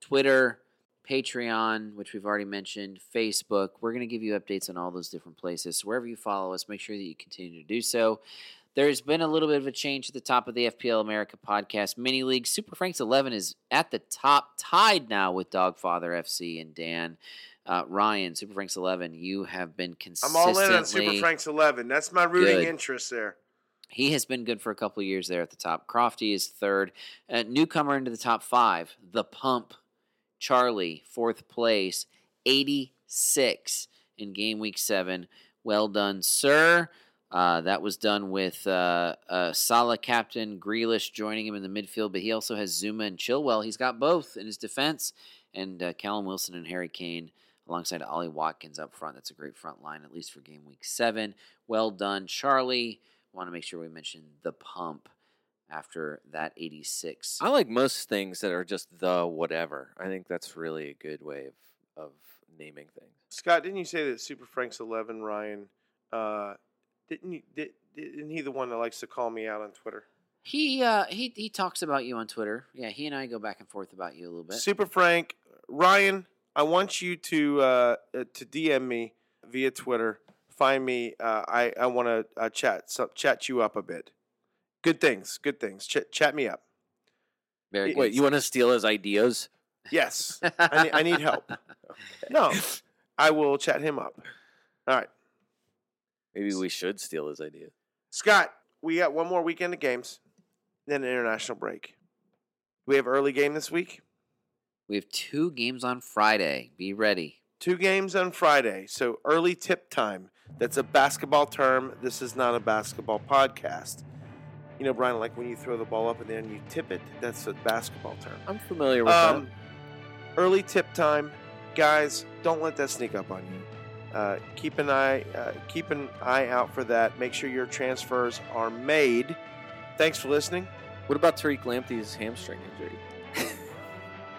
Twitter, Patreon, which we've already mentioned, Facebook. We're going to give you updates on all those different places. So wherever you follow us, make sure that you continue to do so. There's been a little bit of a change at the top of the FPL America podcast mini league. Super Franks 11 is at the top, tied now with Dogfather FC and Dan. Uh, Ryan, Super Franks 11, you have been consistent. I'm consistently. all in on Super Franks 11. That's my rooting Good. interest there. He has been good for a couple of years there at the top. Crofty is third. Uh, newcomer into the top five, The Pump, Charlie, fourth place, 86 in game week seven. Well done, sir. Uh, that was done with uh, uh, Salah captain Grealish joining him in the midfield, but he also has Zouma and Chilwell. He's got both in his defense, and uh, Callum Wilson and Harry Kane alongside Ollie Watkins up front. That's a great front line, at least for game week seven. Well done, Charlie. Want to make sure we mention the pump after that 86. I like most things that are just the whatever. I think that's really a good way of, of naming things. Scott, didn't you say that Super Franks 11, Ryan, uh, didn't you, did, didn't he the one that likes to call me out on Twitter? He uh he he talks about you on Twitter. Yeah, he and I go back and forth about you a little bit. Super Frank, Ryan, I want you to uh, uh, to DM me via Twitter. Find me. Uh, I I want to uh, chat so, chat you up a bit. Good things. Good things. Ch- chat me up. Very Wait, you want to steal his ideas? Yes, I need, I need help. No, I will chat him up. All right, Maybe we should steal his idea. Scott. We got one more weekend of games, then an international break. Do we have early game this week? We have two games on Friday. Be ready. Two games on Friday. So early tip time. That's a basketball term. This is not a basketball podcast. You know, Brian, like when you throw the ball up and then you tip it, that's a basketball term. I'm familiar with Um, early tip time. Guys, don't let that sneak up on you. Uh, keep an eye uh, keep an eye out for that. Make sure your transfers are made. Thanks for listening. What about Tariq Lamptey's hamstring injury?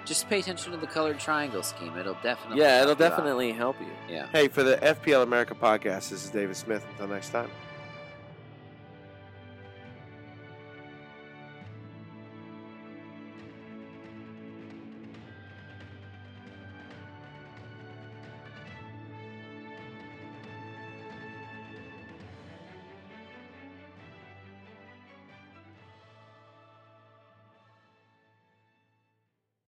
Just pay attention to the colored triangle scheme. It'll definitely Yeah, it'll you out. definitely help you. Yeah. Hey, for the FPL America podcast, this is David Smith. Until next time.